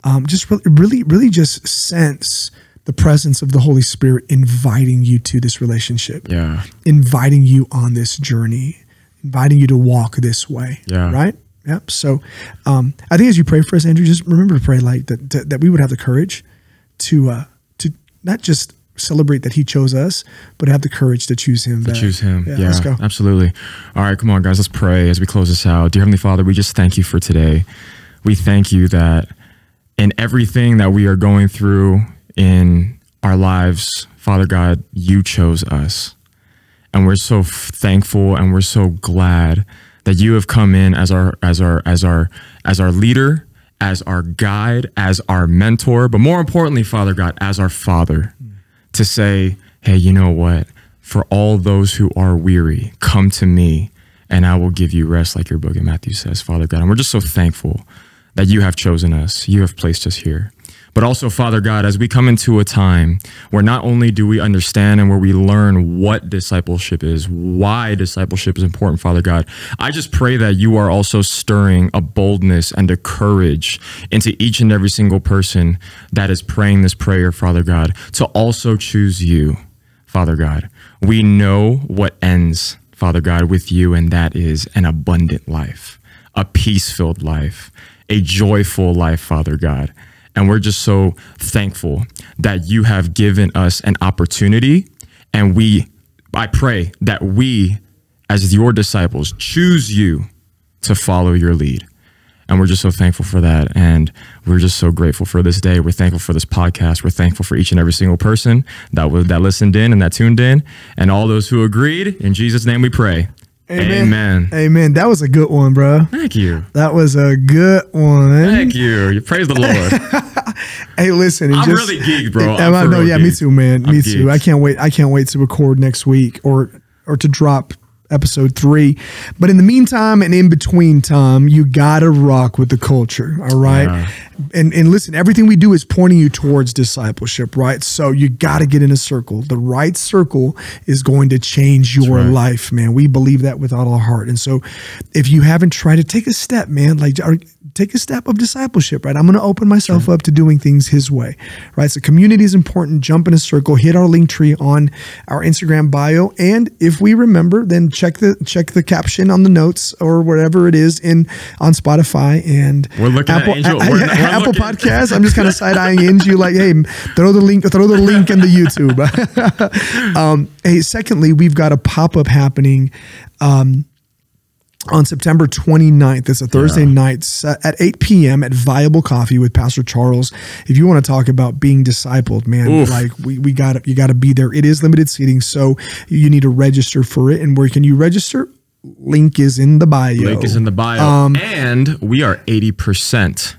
Um, just really, really, really just sense the presence of the Holy Spirit inviting you to this relationship Yeah. inviting you on this journey, inviting you to walk this way. Yeah. Right. Yep. So, um, I think as you pray for us, Andrew, just remember to pray like that, that, that we would have the courage to, uh, to not just celebrate that he chose us, but have the courage to choose him. To back. choose him. Yeah, Let's go. absolutely. All right, come on, guys. Let's pray as we close this out. Dear Heavenly Father, we just thank you for today. We thank you that in everything that we are going through in our lives, Father God, you chose us. And we're so f- thankful and we're so glad that you have come in as our as our as our as our leader, as our guide, as our mentor, but more importantly, Father God, as our father to say, hey, you know what? For all those who are weary, come to me and I will give you rest, like your book in Matthew says, Father God. And we're just so thankful that you have chosen us, you have placed us here. But also, Father God, as we come into a time where not only do we understand and where we learn what discipleship is, why discipleship is important, Father God, I just pray that you are also stirring a boldness and a courage into each and every single person that is praying this prayer, Father God, to also choose you, Father God. We know what ends, Father God, with you, and that is an abundant life, a peace filled life, a joyful life, Father God. And we're just so thankful that you have given us an opportunity. And we, I pray that we, as your disciples, choose you to follow your lead. And we're just so thankful for that. And we're just so grateful for this day. We're thankful for this podcast. We're thankful for each and every single person that was that listened in and that tuned in, and all those who agreed. In Jesus' name we pray. Amen. Amen. Amen. That was a good one, bro. Thank you. That was a good one. Thank you. You praise the <laughs> Lord. Hey, listen. I'm just- really geeked, bro. I'm I'm no, real yeah, me too, man. Me I'm too. I can't wait. I can't wait to record next week or or to drop episode three. But in the meantime and in between time, you gotta rock with the culture. All right. Yeah. And and listen, everything we do is pointing you towards discipleship, right? So you gotta get in a circle. The right circle is going to change your right. life, man. We believe that with all our heart. And so if you haven't tried to take a step, man. Like take a step of discipleship, right? I'm gonna open myself up to doing things his way. Right. So community is important. Jump in a circle, hit our Linktree on our Instagram bio. And if we remember, then check the check the caption on the notes or whatever it is in on Spotify and We're looking at Apple, Angel- <laughs> we're- we're Apple looking- Podcasts. I'm just kind of side eyeing <laughs> into you, like, hey, throw the link, throw the link in the YouTube. <laughs> um, hey, secondly, we've got a pop up happening. Um, on September 29th. It's a Thursday Yeah. night at 8 p.m. at Viable Coffee with Pastor Charles. If you want to talk about being discipled, man, Oof. like we, we got you got to be there. It is limited seating, so you need to register for it. And where can you register? Link is in the bio. Link is in the bio. Um, and we are 80%.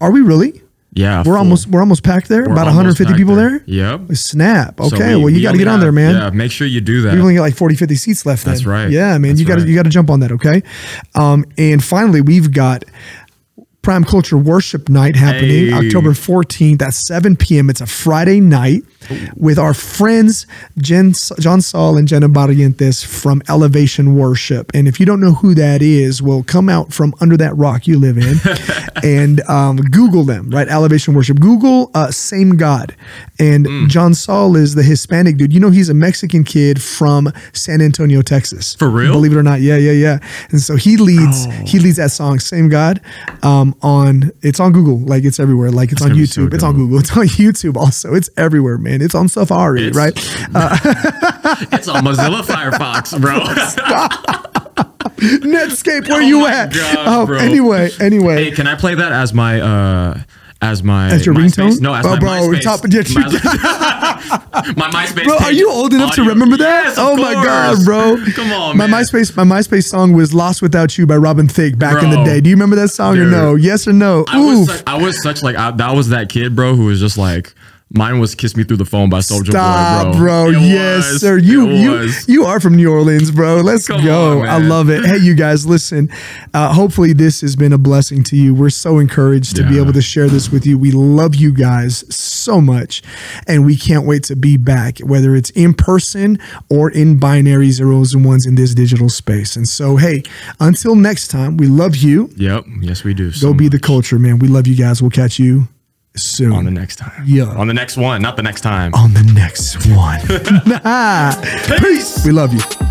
Are we really? Yeah. We're full. almost we're almost packed there. We're About 150 people there. Yep. Snap. Okay. So we- well, you we got to get on have- there, man. Yeah, make sure you do that. We've only got like 40, 50 seats left. That's then. right. Yeah, man. That's you got to right. you got to jump on that. Okay. Um, and finally, we've got Prime Culture Worship Night happening Hey. October 14th at 7 p.m. It's a Friday night with our friends Jen, Jonsal and Jenna Barrientes from Elevation Worship. And if you don't know who that is, well, come out from under that rock you live in <laughs> and um, Google them, right? Elevation Worship. Google uh, Same God. And Mm. Jonsal is the Hispanic dude. You know, he's a Mexican kid from San Antonio, Texas. For real? Believe it or not. Yeah, yeah, yeah. And so he leads Oh. he leads that song, Same God, um, on it's on Google, like it's everywhere. Like it's on gonna so YouTube. it's on. Google. <laughs> It's on YouTube also. It's everywhere, man. It's on Safari, It's- right? <laughs> It's on Mozilla Firefox, bro. <laughs> Netscape, where Oh you at? um, bro. anyway, anyway. hey, can I play that as my uh as my As your ringtone? No, as Oh, my bro, MySpace. top- yeah, my, <laughs> my MySpace. Bro, are you old enough to remember that? Yes, oh my god, bro! Come on, my man. MySpace, my MySpace song was "Lost Without You" by Robin Thicke back in the day. Do you remember that song or no? Yes or no? I was, such, I was such like I, that was that kid, bro, who was just like mine was "Kiss Me Through the Phone" by Soulja Boy, bro. It Yes, was. sir. You It you was. you are from New Orleans, bro. Let's Come go. on, I love it. Hey, you guys, listen. Uh, hopefully, this has been a blessing to you. We're so encouraged to be able to share this with you. We love you guys so much, and we can't wait to be back, whether it's in person or in binary zeros and ones in this digital space. And so, hey, until next time, we love you. Yep. Yes, we do. Go so be the culture, man. We love you guys. We'll catch you soon on the next time. Yeah. On the next one, not the next time. on the next one. <laughs> <laughs> Peace. We love you.